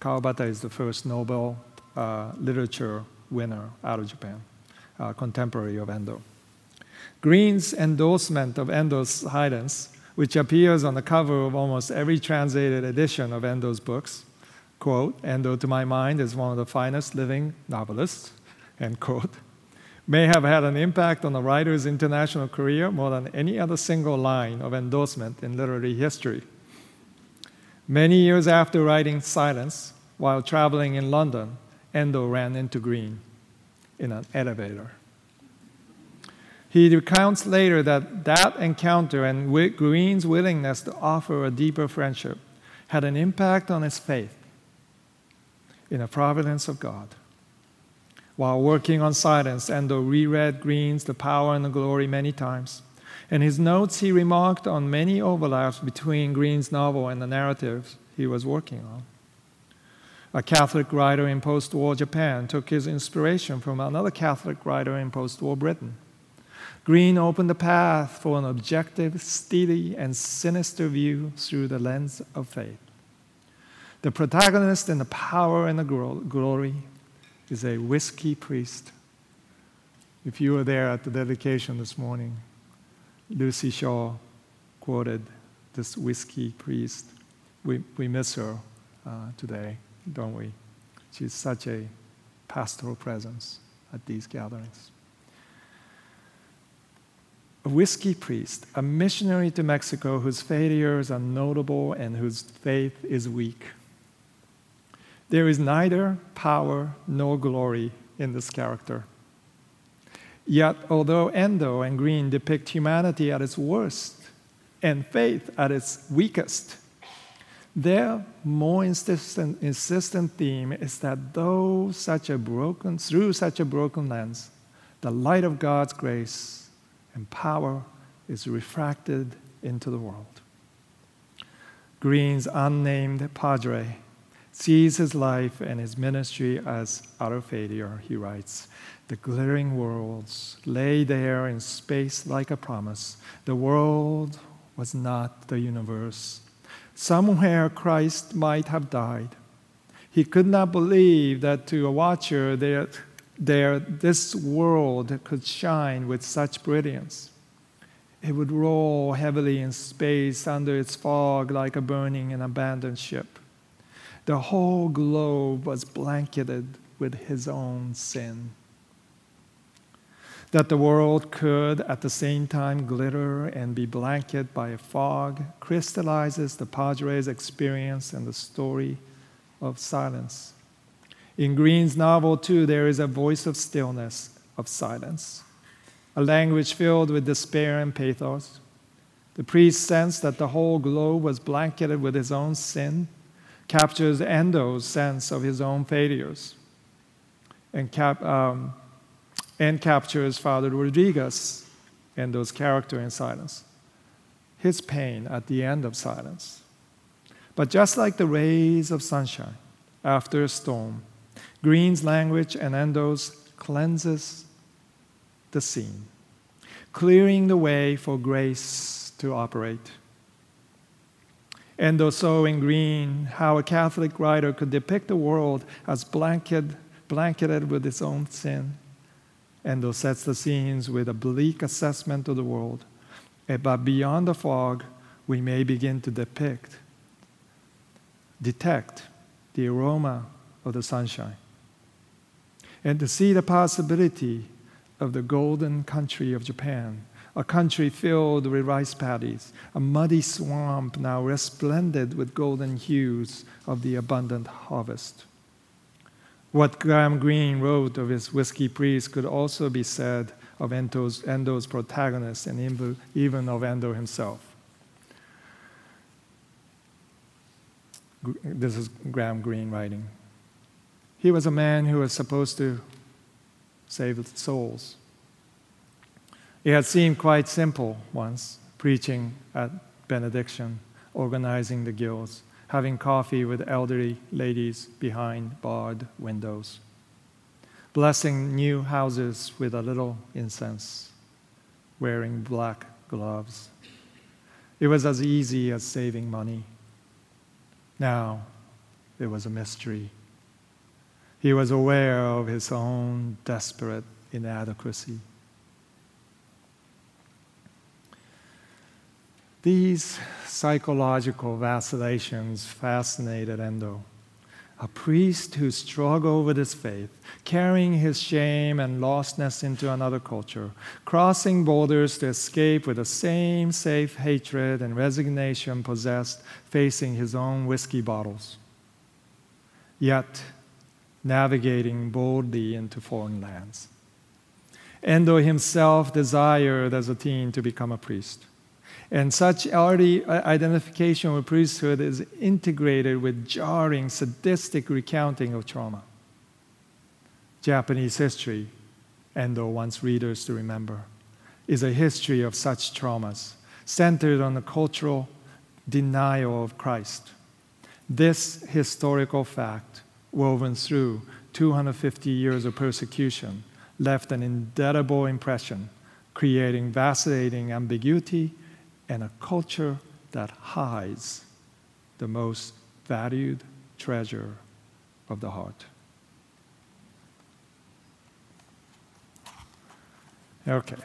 Kawabata is the first Nobel uh, literature winner out of Japan, uh, contemporary of Endo. Greene's endorsement of Endo's silence, which appears on the cover of almost every translated edition of Endo's books, quote, Endo, to my mind, is one of the finest living novelists, end quote, may have had an impact on the writer's international career more than any other single line of endorsement in literary history. Many years after writing Silence, while traveling in London, Endo ran into Greene in an elevator. He recounts later that that encounter and Greene's willingness to offer a deeper friendship had an impact on his faith in the providence of God. While working on Silence, Endo reread Greene's The Power and the Glory many times. In his notes, he remarked on many overlaps between Greene's novel and the narratives he was working on. A Catholic writer in post war Japan took his inspiration from another Catholic writer in post war Britain. Greene opened the path for an objective, steely, and sinister view through the lens of faith. The protagonist in The Power and the Glory is a whiskey priest. If you were there at the dedication this morning, Luci Shaw quoted this whiskey priest. We, we miss her uh, today, don't we? She's such a pastoral presence at these gatherings. A whiskey priest, a missionary to Mexico whose failures are notable and whose faith is weak. There is neither power nor glory in this character. Yet, although Endo and Greene depict humanity at its worst and faith at its weakest, their more insistent, insistent theme is that though such a broken, through such a broken lens, the light of God's grace and power is refracted into the world. Greene's unnamed padre sees his life and his ministry as utter failure, he writes. The glittering worlds lay there in space like a promise. The world was not the universe. Somewhere Christ might have died. He could not believe that to a watcher there, there this world could shine with such brilliance. It would roll heavily in space under its fog like a burning and abandoned ship. The whole globe was blanketed with his own sin. That the world could at the same time glitter and be blanketed by a fog crystallizes the Padre's experience and the story of silence. In Greene's novel, too, there is a voice of stillness, of silence, a language filled with despair and pathos. The priest sensed that the whole globe was blanketed with his own sin, captures Endo's sense of his own failures, and, cap, um, and captures Father Rodriguez, Endo's character in silence, his pain at the end of silence. But just like the rays of sunshine after a storm, Greene's language and Endo's cleanses the scene, clearing the way for grace to operate. Endo saw in Greene how a Catholic writer could depict the world as blanket, blanketed with its own sin. Endo sets the scenes with a bleak assessment of the world. But beyond the fog, we may begin to depict detect the aroma of the sunshine and to see the possibility of the golden country of Japan, a country filled with rice paddies, a muddy swamp now resplendent with golden hues of the abundant harvest. What Graham Greene wrote of his whiskey priest could also be said of Endo's, Endo's protagonist and even of Endo himself. This is Graham Greene writing. He was a man who was supposed to save souls. It had seemed quite simple once, preaching at benediction, organizing the guilds, having coffee with elderly ladies behind barred windows, blessing new houses with a little incense, wearing black gloves. It was as easy as saving money now, it was a mystery. He was aware of his own desperate inadequacy. These psychological vacillations fascinated Endo a priest who struggled with his faith, carrying his shame and lostness into another culture, crossing borders to escape with the same safe hatred and resignation possessed, facing his own whiskey bottles. Yet, navigating boldly into foreign lands. Endo himself desired as a teen to become a priest. And such early uh, identification with priesthood is integrated with jarring, sadistic recounting of trauma. Japanese history, Endo wants readers to remember, is a history of such traumas, centered on the cultural denial of Christ. This historical fact, woven through 250 years of persecution, left an indelible impression, creating vacillating ambiguity and a culture that hides the most valued treasure of the heart. Okay.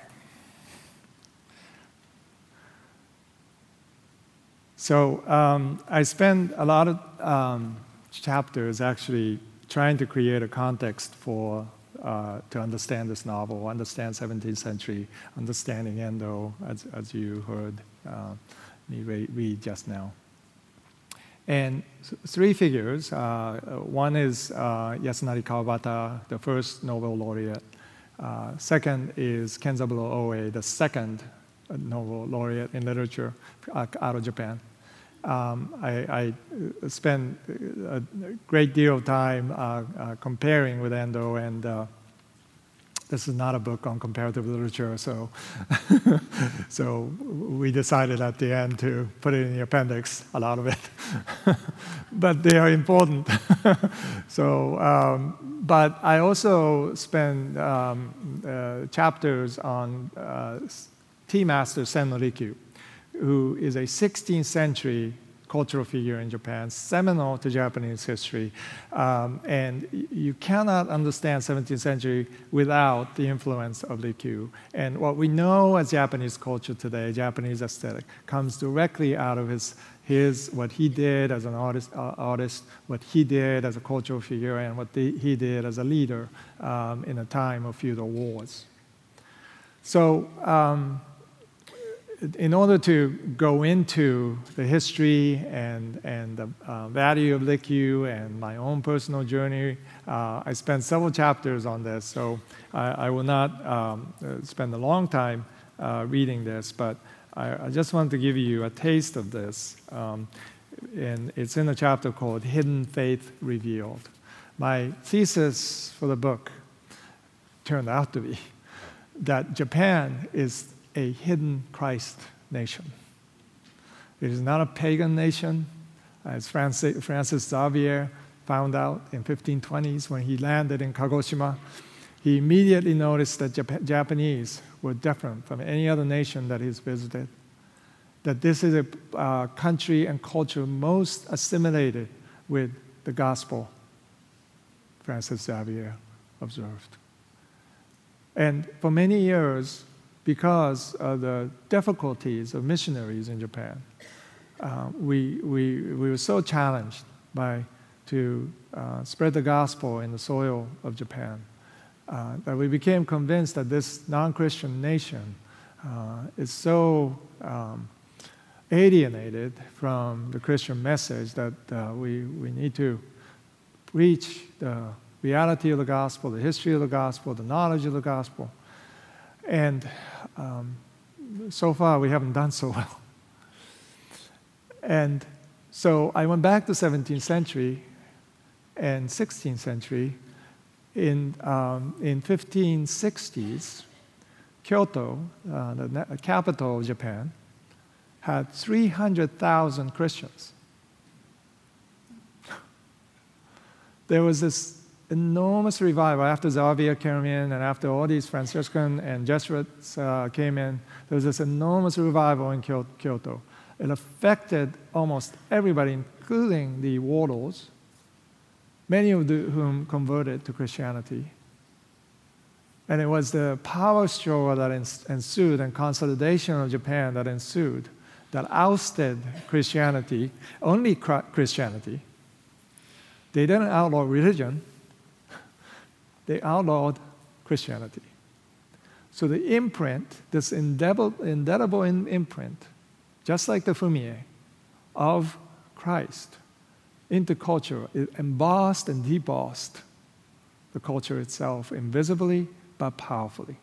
So um, I spend a lot of um, chapters actually trying to create a context for uh, to understand this novel, understand 17th century, understanding Endo, as, as you heard uh, me read just now. And three figures. Uh, one is uh, Yasunari Kawabata, the first Nobel laureate. Uh, second is Kenzaburo Oe, the second Nobel laureate in literature out of Japan. Um, I, I spent a great deal of time uh, uh, comparing with Endo, and uh, this is not a book on comparative literature, so so we decided at the end to put it in the appendix, a lot of it, but they are important. so, um, but I also spend um, uh, chapters on uh, tea master Sen no Rikyu, who is a 16th century cultural figure in Japan, seminal to Japanese history. Um, and you cannot understand 17th century without the influence of Rikyū. And what we know as Japanese culture today, Japanese aesthetic, comes directly out of his, his what he did as an artist, uh, artist, what he did as a cultural figure, and what the, he did as a leader um, in a time of feudal wars. So, um, in order to go into the history and, and the uh, value of Rikyū and my own personal journey, uh, I spent several chapters on this, so I, I will not um, spend a long time uh, reading this, but I, I, just want to give you a taste of this. Um, and it's in a chapter called Hidden Faith Revealed. My thesis for the book turned out to be that Japan is a hidden Christ nation. It is not a pagan nation, as Francis, Xavier found out in 1520s when he landed in Kagoshima. He immediately noticed that Jap- Japanese were different from any other nation that he's visited. That this is a uh, country and culture most assimilated with the gospel, Francis Xavier observed. And for many years, because of the difficulties of missionaries in Japan. Uh, we, we, we were so challenged by to uh, spread the gospel in the soil of Japan uh, that we became convinced that this non-Christian nation uh, is so um, alienated from the Christian message that uh, we, we need to preach the reality of the gospel, the history of the gospel, the knowledge of the gospel, and um, so far, we haven't done so well. And so I went back to 17th century and 16th century. In, um, in 1560s, Kyoto, uh, the capital of Japan, had 300,000 Christians. There was this enormous revival after Xavier came in and after all these Franciscan and Jesuits uh, came in. There was this enormous revival in Kyoto. It affected almost everybody, including the warlords, many of whom converted to Christianity. And it was the power struggle that ensued and consolidation of Japan that ensued that ousted Christianity, only Christianity. They didn't outlaw religion, they outlawed Christianity. So the imprint, this indelible, imprint, just like the fumie, of Christ into culture, it embossed and debossed the culture itself invisibly but powerfully.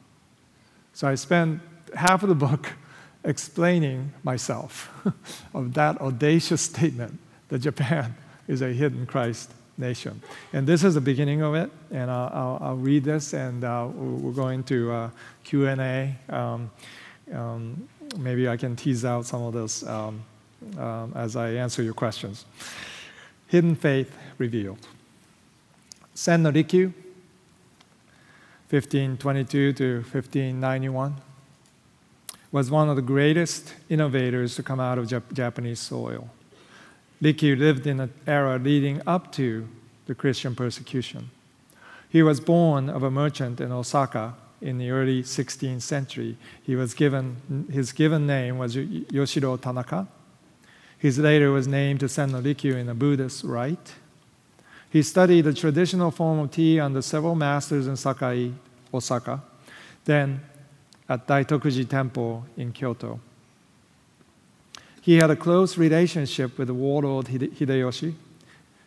So I spent half of the book explaining myself of that audacious statement that Japan is a hidden Christ nation. And this is the beginning of it, and I'll, I'll, I'll read this, and uh, we're going to uh, Q&A. Um, um, maybe I can tease out some of this um, um as I answer your questions. Hidden Faith Revealed. Sen no Rikyū, 1522 to 1591, was one of the greatest innovators to come out of Jap- Japanese soil. Rikyū lived in an era leading up to the Christian persecution. He was born of a merchant in Osaka in the early 16th century. He was given, his given name was Yoshiro Tanaka. His later was named to Sen no Rikyū in a Buddhist rite. He studied the traditional form of tea under several masters in Sakai, Osaka, then at Daitokuji Temple in Kyoto. He had a close relationship with the warlord Hideyoshi,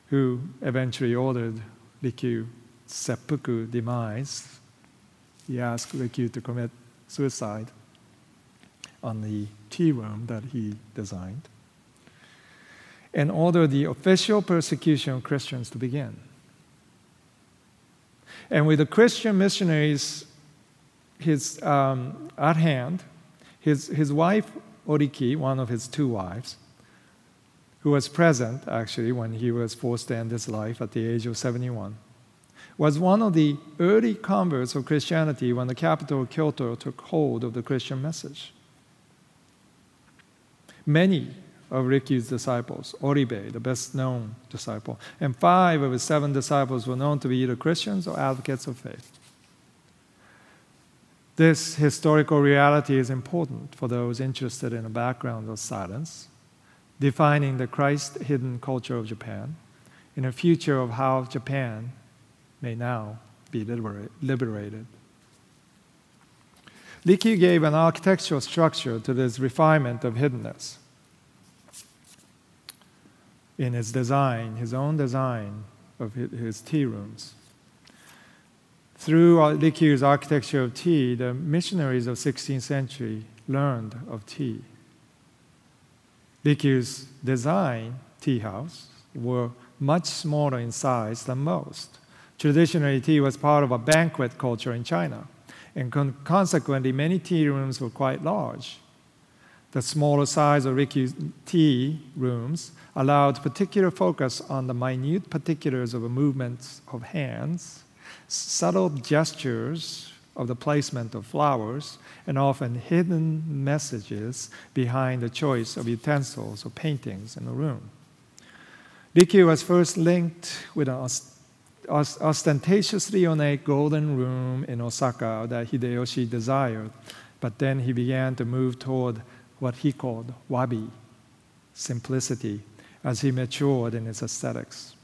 who eventually ordered Rikyū's seppuku demise. He asked Rikyū to commit suicide on the tea room that he designed and ordered the official persecution of Christians to begin. And with the Christian missionaries his, um, at hand, his, his wife Oriki, one of his two wives, who was present actually when he was forced to end his life at the age of 71, was one of the early converts of Christianity when the capital Kyoto took hold of the Christian message. Many of Rikyu's disciples, Oribe, the best known disciple, and five of his seven disciples were known to be either Christians or advocates of faith. This historical reality is important for those interested in the background of silence, defining the Christ hidden culture of Japan, in a future of how Japan may now be liberated. Rikyu gave an architectural structure to this refinement of hiddenness in his design, his own design of his tea rooms. Through Rikyu's architecture of tea, the missionaries of 16th century learned of tea. Rikyu's design tea house were much smaller in size than most. Traditionally, tea was part of a banquet culture in China, and con- consequently, many tea rooms were quite large. The smaller size of Rikyu's tea rooms allowed particular focus on the minute particulars of movements of hands subtle gestures of the placement of flowers, and often hidden messages behind the choice of utensils or paintings in the room. Rikyu was first linked with an ostentatiously ornate golden room in Osaka that Hideyoshi desired, but then he began to move toward what he called wabi, simplicity, as he matured in his aesthetics.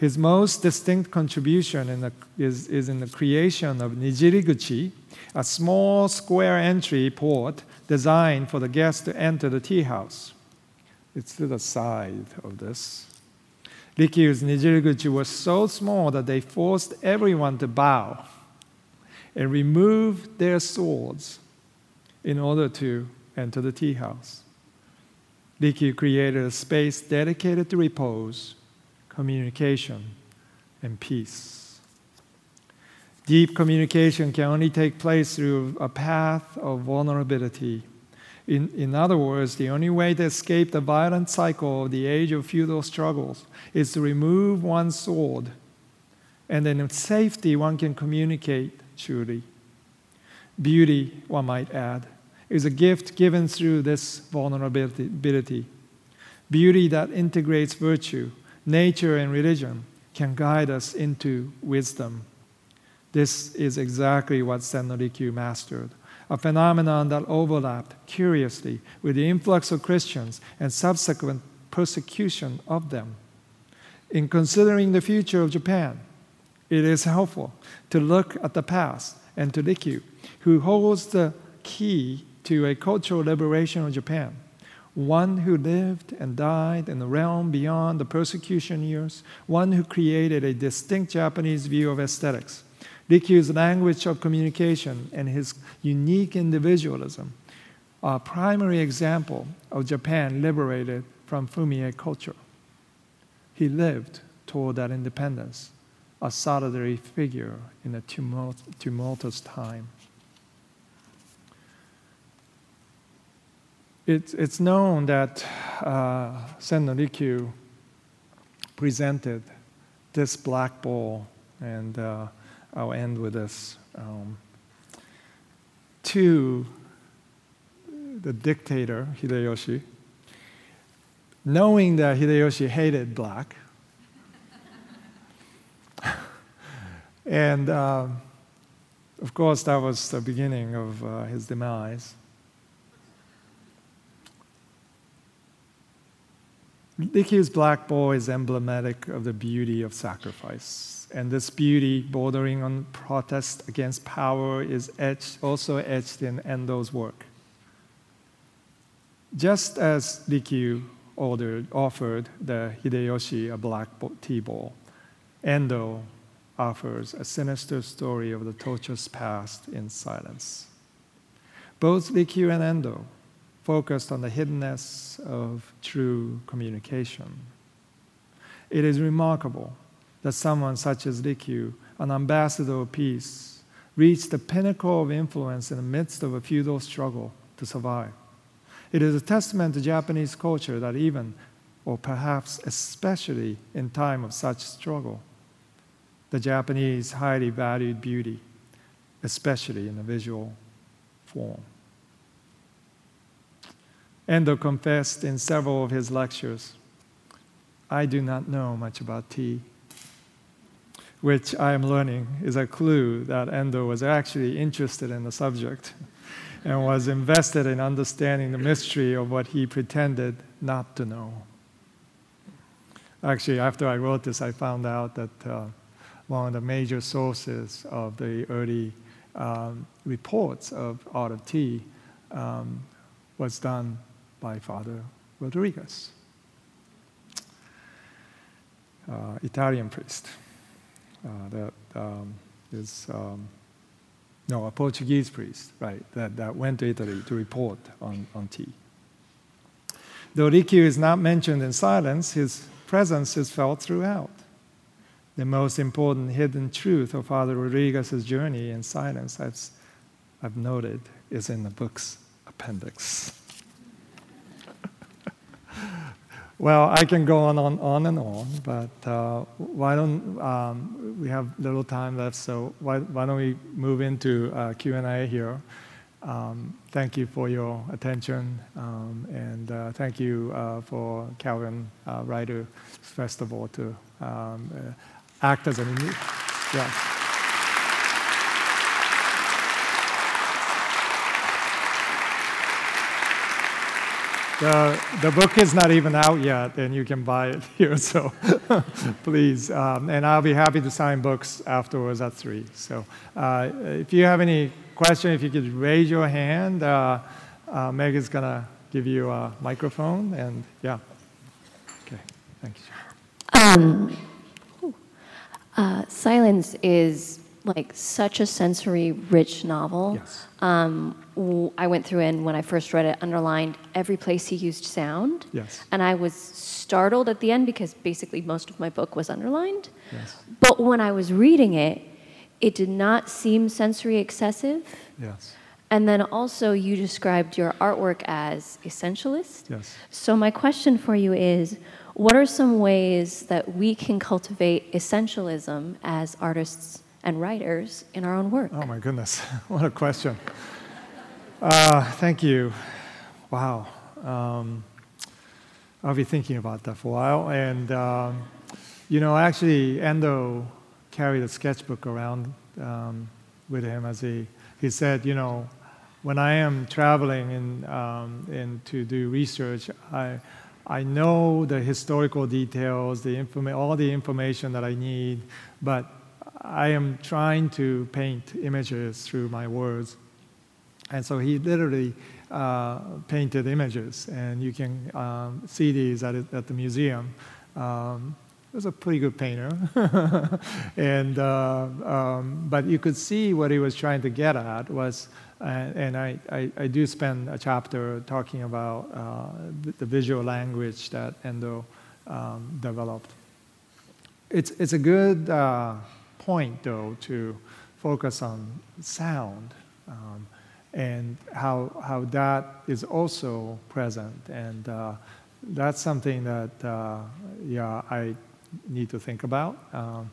His most distinct contribution the, is, is in the creation of Nijiriguchi, a small square entry port designed for the guest to enter the tea house. It's to the side of this. Rikyu's Nijiriguchi was so small that they forced everyone to bow and remove their swords in order to enter the tea house. Rikyu created a space dedicated to repose communication, and peace. Deep communication can only take place through a path of vulnerability. In, in other words, the only way to escape the violent cycle of the age of feudal struggles is to remove one's sword, and then in safety one can communicate truly. Beauty, one might add, is a gift given through this vulnerability. Beauty that integrates virtue, nature and religion can guide us into wisdom. This is exactly what Sen no Rikyu mastered a phenomenon that overlapped curiously with the influx of Christians and subsequent persecution of them. In considering the future of Japan, it is helpful to look at the past and to Rikyu, who holds the key to a cultural liberation of Japan one who lived and died in the realm beyond the persecution years, one who created a distinct Japanese view of aesthetics. Rikyu's language of communication and his unique individualism are a primary example of Japan liberated from Fumie culture. He lived toward that independence, a solitary figure in a tumultuous time. It's, it's known that uh, Sen no Rikyu presented this black ball, and uh, I'll end with this, um, to the dictator, Hideyoshi, knowing that Hideyoshi hated black. and uh, of course, that was the beginning of uh, his demise. Rikyu's black ball is emblematic of the beauty of sacrifice. And this beauty, bordering on protest against power, is etched, also etched in Endo's work. Just as Rikyu ordered, offered the Hideyoshi a black tea ball, Endo offers a sinister story of the torturous past in silence. Both Rikyu and Endo focused on the hiddenness of true communication. It is remarkable that someone such as Rikyu, an ambassador of peace, reached the pinnacle of influence in the midst of a feudal struggle to survive. It is a testament to Japanese culture that even, or perhaps especially in time of such struggle, the Japanese highly valued beauty, especially in the visual form. Endo confessed in several of his lectures, I do not know much about tea, which I am learning is a clue that Endo was actually interested in the subject and was invested in understanding the mystery of what he pretended not to know. Actually, after I wrote this, I found out that uh, one of the major sources of the early um, reports of art of tea um, was done by Father Rodriguez, uh, Italian priest. Uh, that um, is um, no a Portuguese priest, right? That, that went to Italy to report on, on tea. Though Rikyū is not mentioned in silence, his presence is felt throughout. The most important hidden truth of Father Rodriguez's journey in silence, I've, I've noted, is in the book's appendix. Well, I can go on, on, on and on, but uh, why don't um, we have little time left? So why, why don't we move into uh, Q and A here? Um, thank you for your attention, um, and uh, thank you uh, for Calvin uh, Writer Festival to um, uh, act as an. Yeah. The, the book is not even out yet, and you can buy it here, so please. Um, and I'll be happy to sign books afterwards at 3. So uh, if you have any question, if you could raise your hand, uh, uh, Meg is going to give you a microphone, and yeah. Okay, thank you. Um, uh, Silence is like such a sensory rich novel. Yes. Um, I went through and when I first read it, underlined every place he used sound. Yes. And I was startled at the end because basically most of my book was underlined. Yes. But when I was reading it, it did not seem sensory excessive. Yes. And then also, you described your artwork as essentialist. Yes. So, my question for you is what are some ways that we can cultivate essentialism as artists and writers in our own work? Oh my goodness, what a question. Uh, thank you. Wow. Um, I'll be thinking about that for a while. And, um, you know, actually, Endo carried a sketchbook around um, with him as he, he said, you know, when I am traveling and, um, and to do research, I, I know the historical details, the informa- all the information that I need, but I am trying to paint images through my words. And so he literally uh, painted images, and you can um, see these at, at the museum. Um, he was a pretty good painter, and uh, um, but you could see what he was trying to get at was, uh, and I, I, I, do spend a chapter talking about uh, the, visual language that Endo um, developed. It's it's a good uh, point though to focus on sound. Um, and how, how that is also present. And uh, that's something that, uh, yeah, I need to think about. Um,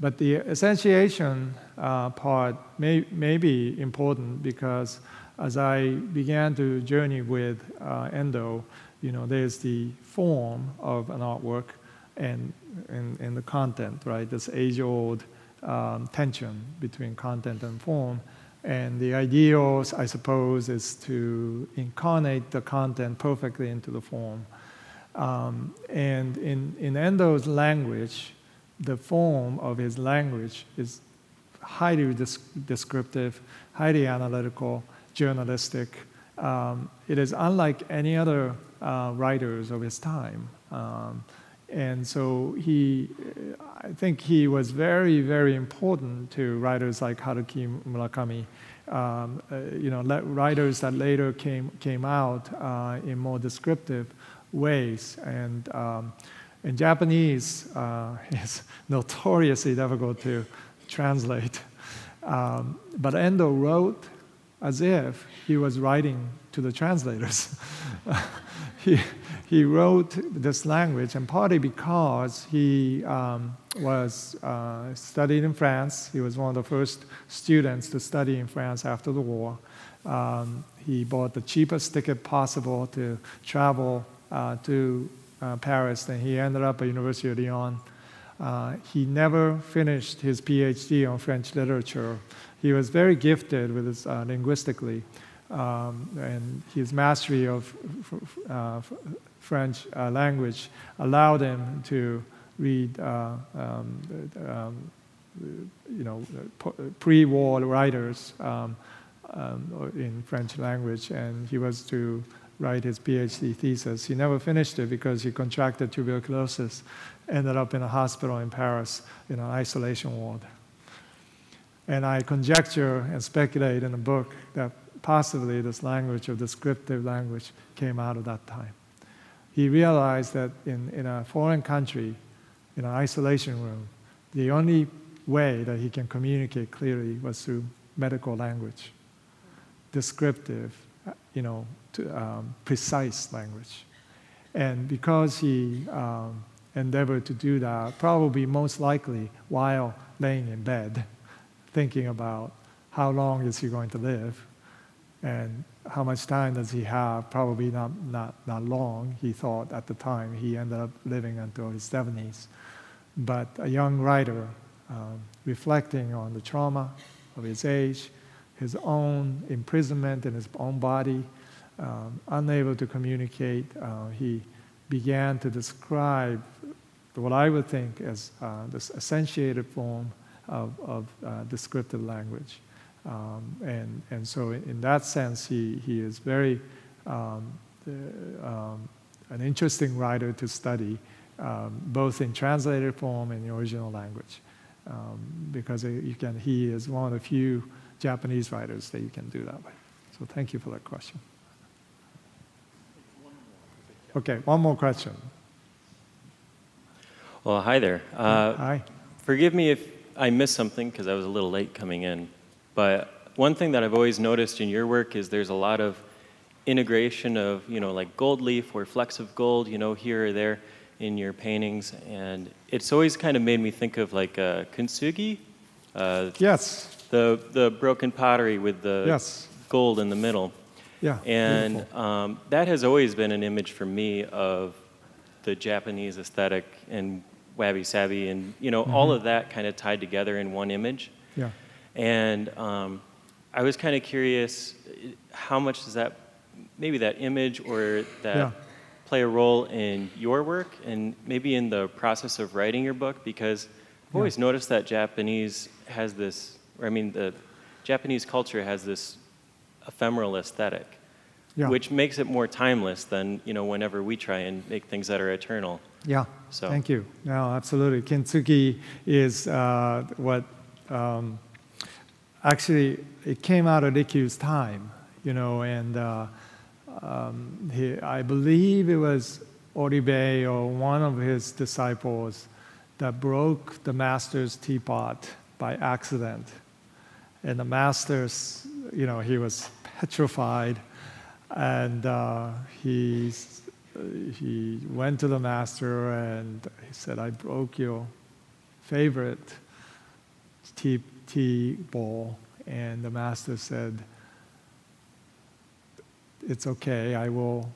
but the essentiation uh, part may, may be important because as I began to journey with uh, Endo, you know, there's the form of an artwork and, and, and the content, right? This age-old um, tension between content and form. And the ideal, I suppose, is to incarnate the content perfectly into the form. Um, and in, in Endo's language, the form of his language is highly descriptive, highly analytical, journalistic. Um, it is unlike any other uh, writers of his time. Um, and so he, I think he was very, very important to writers like Haruki Murakami, um, uh, you know, writers that later came, came out uh, in more descriptive ways. And um, in Japanese, uh, it's notoriously difficult to translate. Um, but Endo wrote as if he was writing to the translators. he, he wrote this language, and partly because he um, was uh, studied in France. He was one of the first students to study in France after the war. Um, he bought the cheapest ticket possible to travel uh, to uh, Paris, and he ended up at University of Lyon. Uh, he never finished his PhD on French literature. He was very gifted with his, uh, linguistically, um, and his mastery of uh, French uh, language allowed him to read, uh, um, um, you know, pre-war writers um, um, in French language, and he was to write his PhD thesis. He never finished it because he contracted tuberculosis, ended up in a hospital in Paris in an isolation ward. And I conjecture and speculate in the book that possibly this language of descriptive language came out of that time. He realized that in, in a foreign country, in an isolation room, the only way that he can communicate clearly was through medical language, descriptive, you know, to, um, precise language. And because he um, endeavored to do that, probably most likely while laying in bed, thinking about how long is he going to live and how much time does he have, probably not, not, not long, he thought at the time. He ended up living until his 70s. But a young writer um, reflecting on the trauma of his age, his own imprisonment in his own body, um, unable to communicate, uh, he began to describe what I would think as uh, this essentiated form of, of uh, descriptive language. Um, and, and so, in that sense, he, he is very um, uh, um, an interesting writer to study, um, both in translated form and the original language, um, because you can, he is one of the few Japanese writers that you can do that way. So, thank you for that question. Okay, one more question. Well, hi there. Uh, hi. Forgive me if I missed something because I was a little late coming in. But one thing that I've always noticed in your work is there's a lot of integration of, you know, like gold leaf or flecks of gold, you know, here or there in your paintings. And it's always kind of made me think of like a kintsugi. Uh, yes. The, the broken pottery with the yes. gold in the middle. Yeah. And um, that has always been an image for me of the Japanese aesthetic and wabi sabi and you know mm-hmm. all of that kind of tied together in one image. Yeah. And um, I was kind of curious, how much does that maybe that image or that yeah. play a role in your work and maybe in the process of writing your book? Because I've yeah. always noticed that Japanese has this, or I mean, the Japanese culture has this ephemeral aesthetic. Yeah. which makes it more timeless than you know whenever we try and make things that are eternal. Yeah. So thank you. No, absolutely. Kintsugi is uh, what um, actually it came out of Rikyu's time, you know, and uh, um, he, I believe it was Oribe or one of his disciples that broke the master's teapot by accident, and the master's, you know, he was petrified and uh, he, he went to the master and he said, I broke your favorite tea, tea bowl. And the master said, It's okay, I will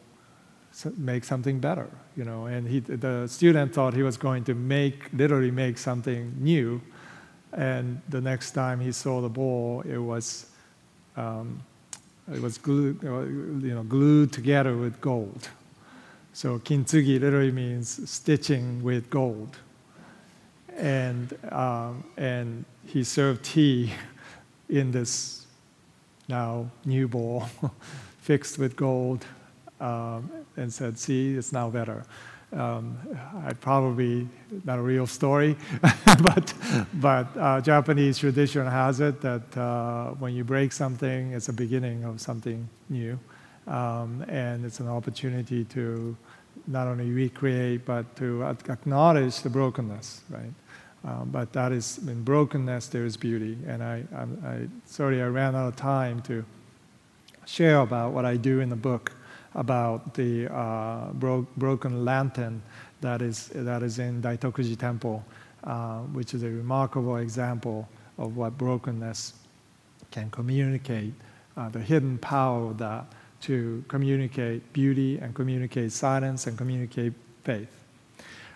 make something better. You know, and he, the student thought he was going to make, literally make something new. And the next time he saw the bowl, it was um, it was glued, you know, glued together with gold. So kintsugi literally means stitching with gold. And, um, and he served tea in this now new bowl fixed with gold um, and said, see, it's now better. Um, I probably not a real story, but but uh, Japanese tradition has it that uh, when you break something, it's a beginning of something new, um, and it's an opportunity to not only recreate but to acknowledge the brokenness, right? Um, but that is in brokenness there is beauty, and I, I'm, I sorry I ran out of time to share about what I do in the book about the uh, bro- broken lantern that is, that is in Daitokuji Temple, uh, which is a remarkable example of what brokenness can communicate uh, the hidden power of that to communicate beauty and communicate silence and communicate faith.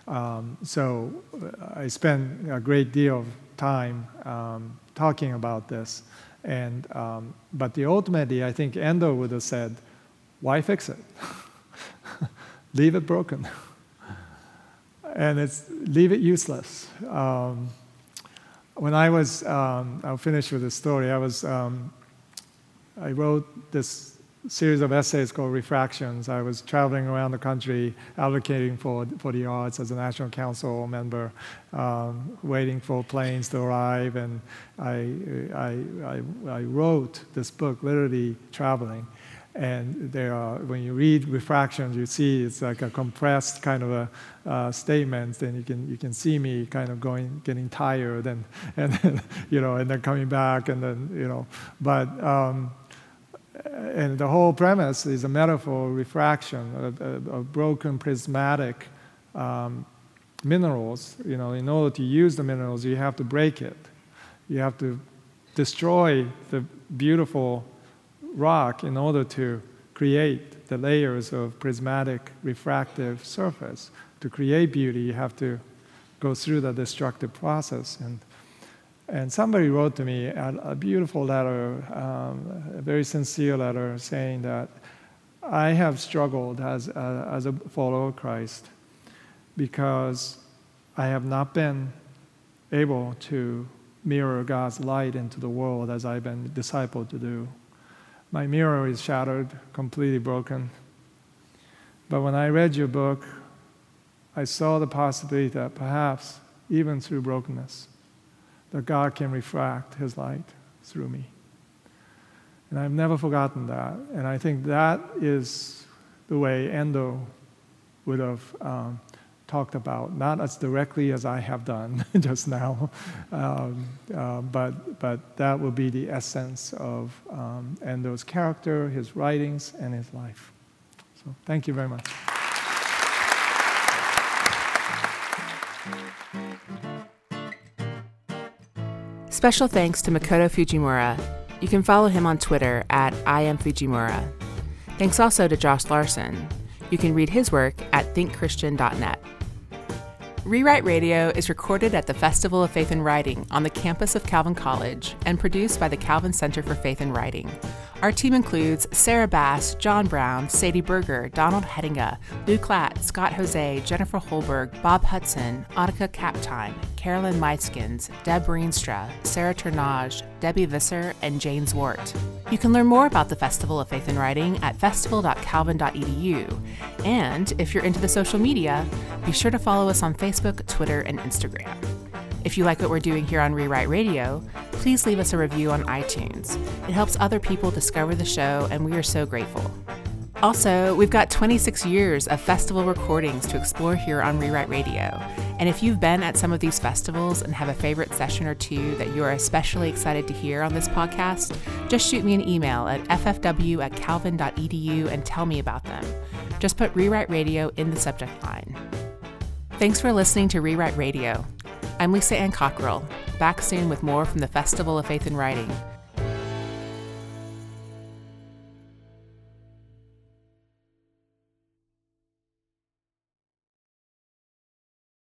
Um, so uh, I spend a great deal of time um, talking about this. And, um, but the ultimately, I think Endo would have said, why fix it? leave it broken. and it's leave it useless. Um, when I was, um, I'll finish with this story. I was, um, I wrote this series of essays called Refractions. I was traveling around the country advocating for, for the arts as a National Council member, um, waiting for planes to arrive, and I, I, I, I, wrote this book literally traveling. And there are, when you read Refractions, you see it's like a compressed kind of a uh, statement, and you can you can see me kind of going, getting tired, and and you know, and then coming back, and then you know, but. Um, and the whole premise is a metaphor of refraction, of broken prismatic um, minerals. You know, in order to use the minerals, you have to break it. You have to destroy the beautiful rock in order to create the layers of prismatic refractive surface. To create beauty, you have to go through the destructive process. And and somebody wrote to me a, a beautiful letter, um, a very sincere letter, saying that I have struggled as a, as a follower of Christ because I have not been able to mirror God's light into the world as I've been discipled to do. My mirror is shattered, completely broken. But when I read your book, I saw the possibility that perhaps, even through brokenness, that God can refract His light through me. And I've never forgotten that. And I think that is the way Endo would have um, talked about, not as directly as I have done just now, um, uh, but, but that will be the essence of um, Endo's character, his writings, and his life. So thank you very much. Special thanks to Makoto Fujimura. You can follow him on Twitter at IamFujimura. Thanks also to Josh Larsen. You can read his work at thinkchristian.net. Rewrite Radio is recorded at the Festival of Faith and Writing on the campus of Calvin College and produced by the Calvin Center for Faith and Writing. Our team includes Sarah Bass, John Brown, Sadie Berger, Donald Hettinga, Lou Klatt, Scott Jose, Jennifer Holberg, Bob Hudson, Annika Kaptime, Carolyn Meiskins, Deb Reenstra, Sarah Turnage, Debbie Visser, and Jane Zwart. You can learn more about the Festival of Faith and Writing at festival.calvin.edu. And if you're into the social media, be sure to follow us on Facebook, Twitter, and Instagram. If you like what we're doing here on Rewrite Radio, please leave us a review on iTunes. It helps other people discover the show, and we are so grateful. Also, we've got 26 years of festival recordings to explore here on Rewrite Radio. And if you've been at some of these festivals and have a favorite session or two that you are especially excited to hear on this podcast, just shoot me an email at ffw at calvin.edu and tell me about them. Just put Rewrite Radio in the subject line. Thanks for listening to Rewrite Radio. I'm Lisa Ann Cockrel, back soon with more from the Festival of Faith and Writing.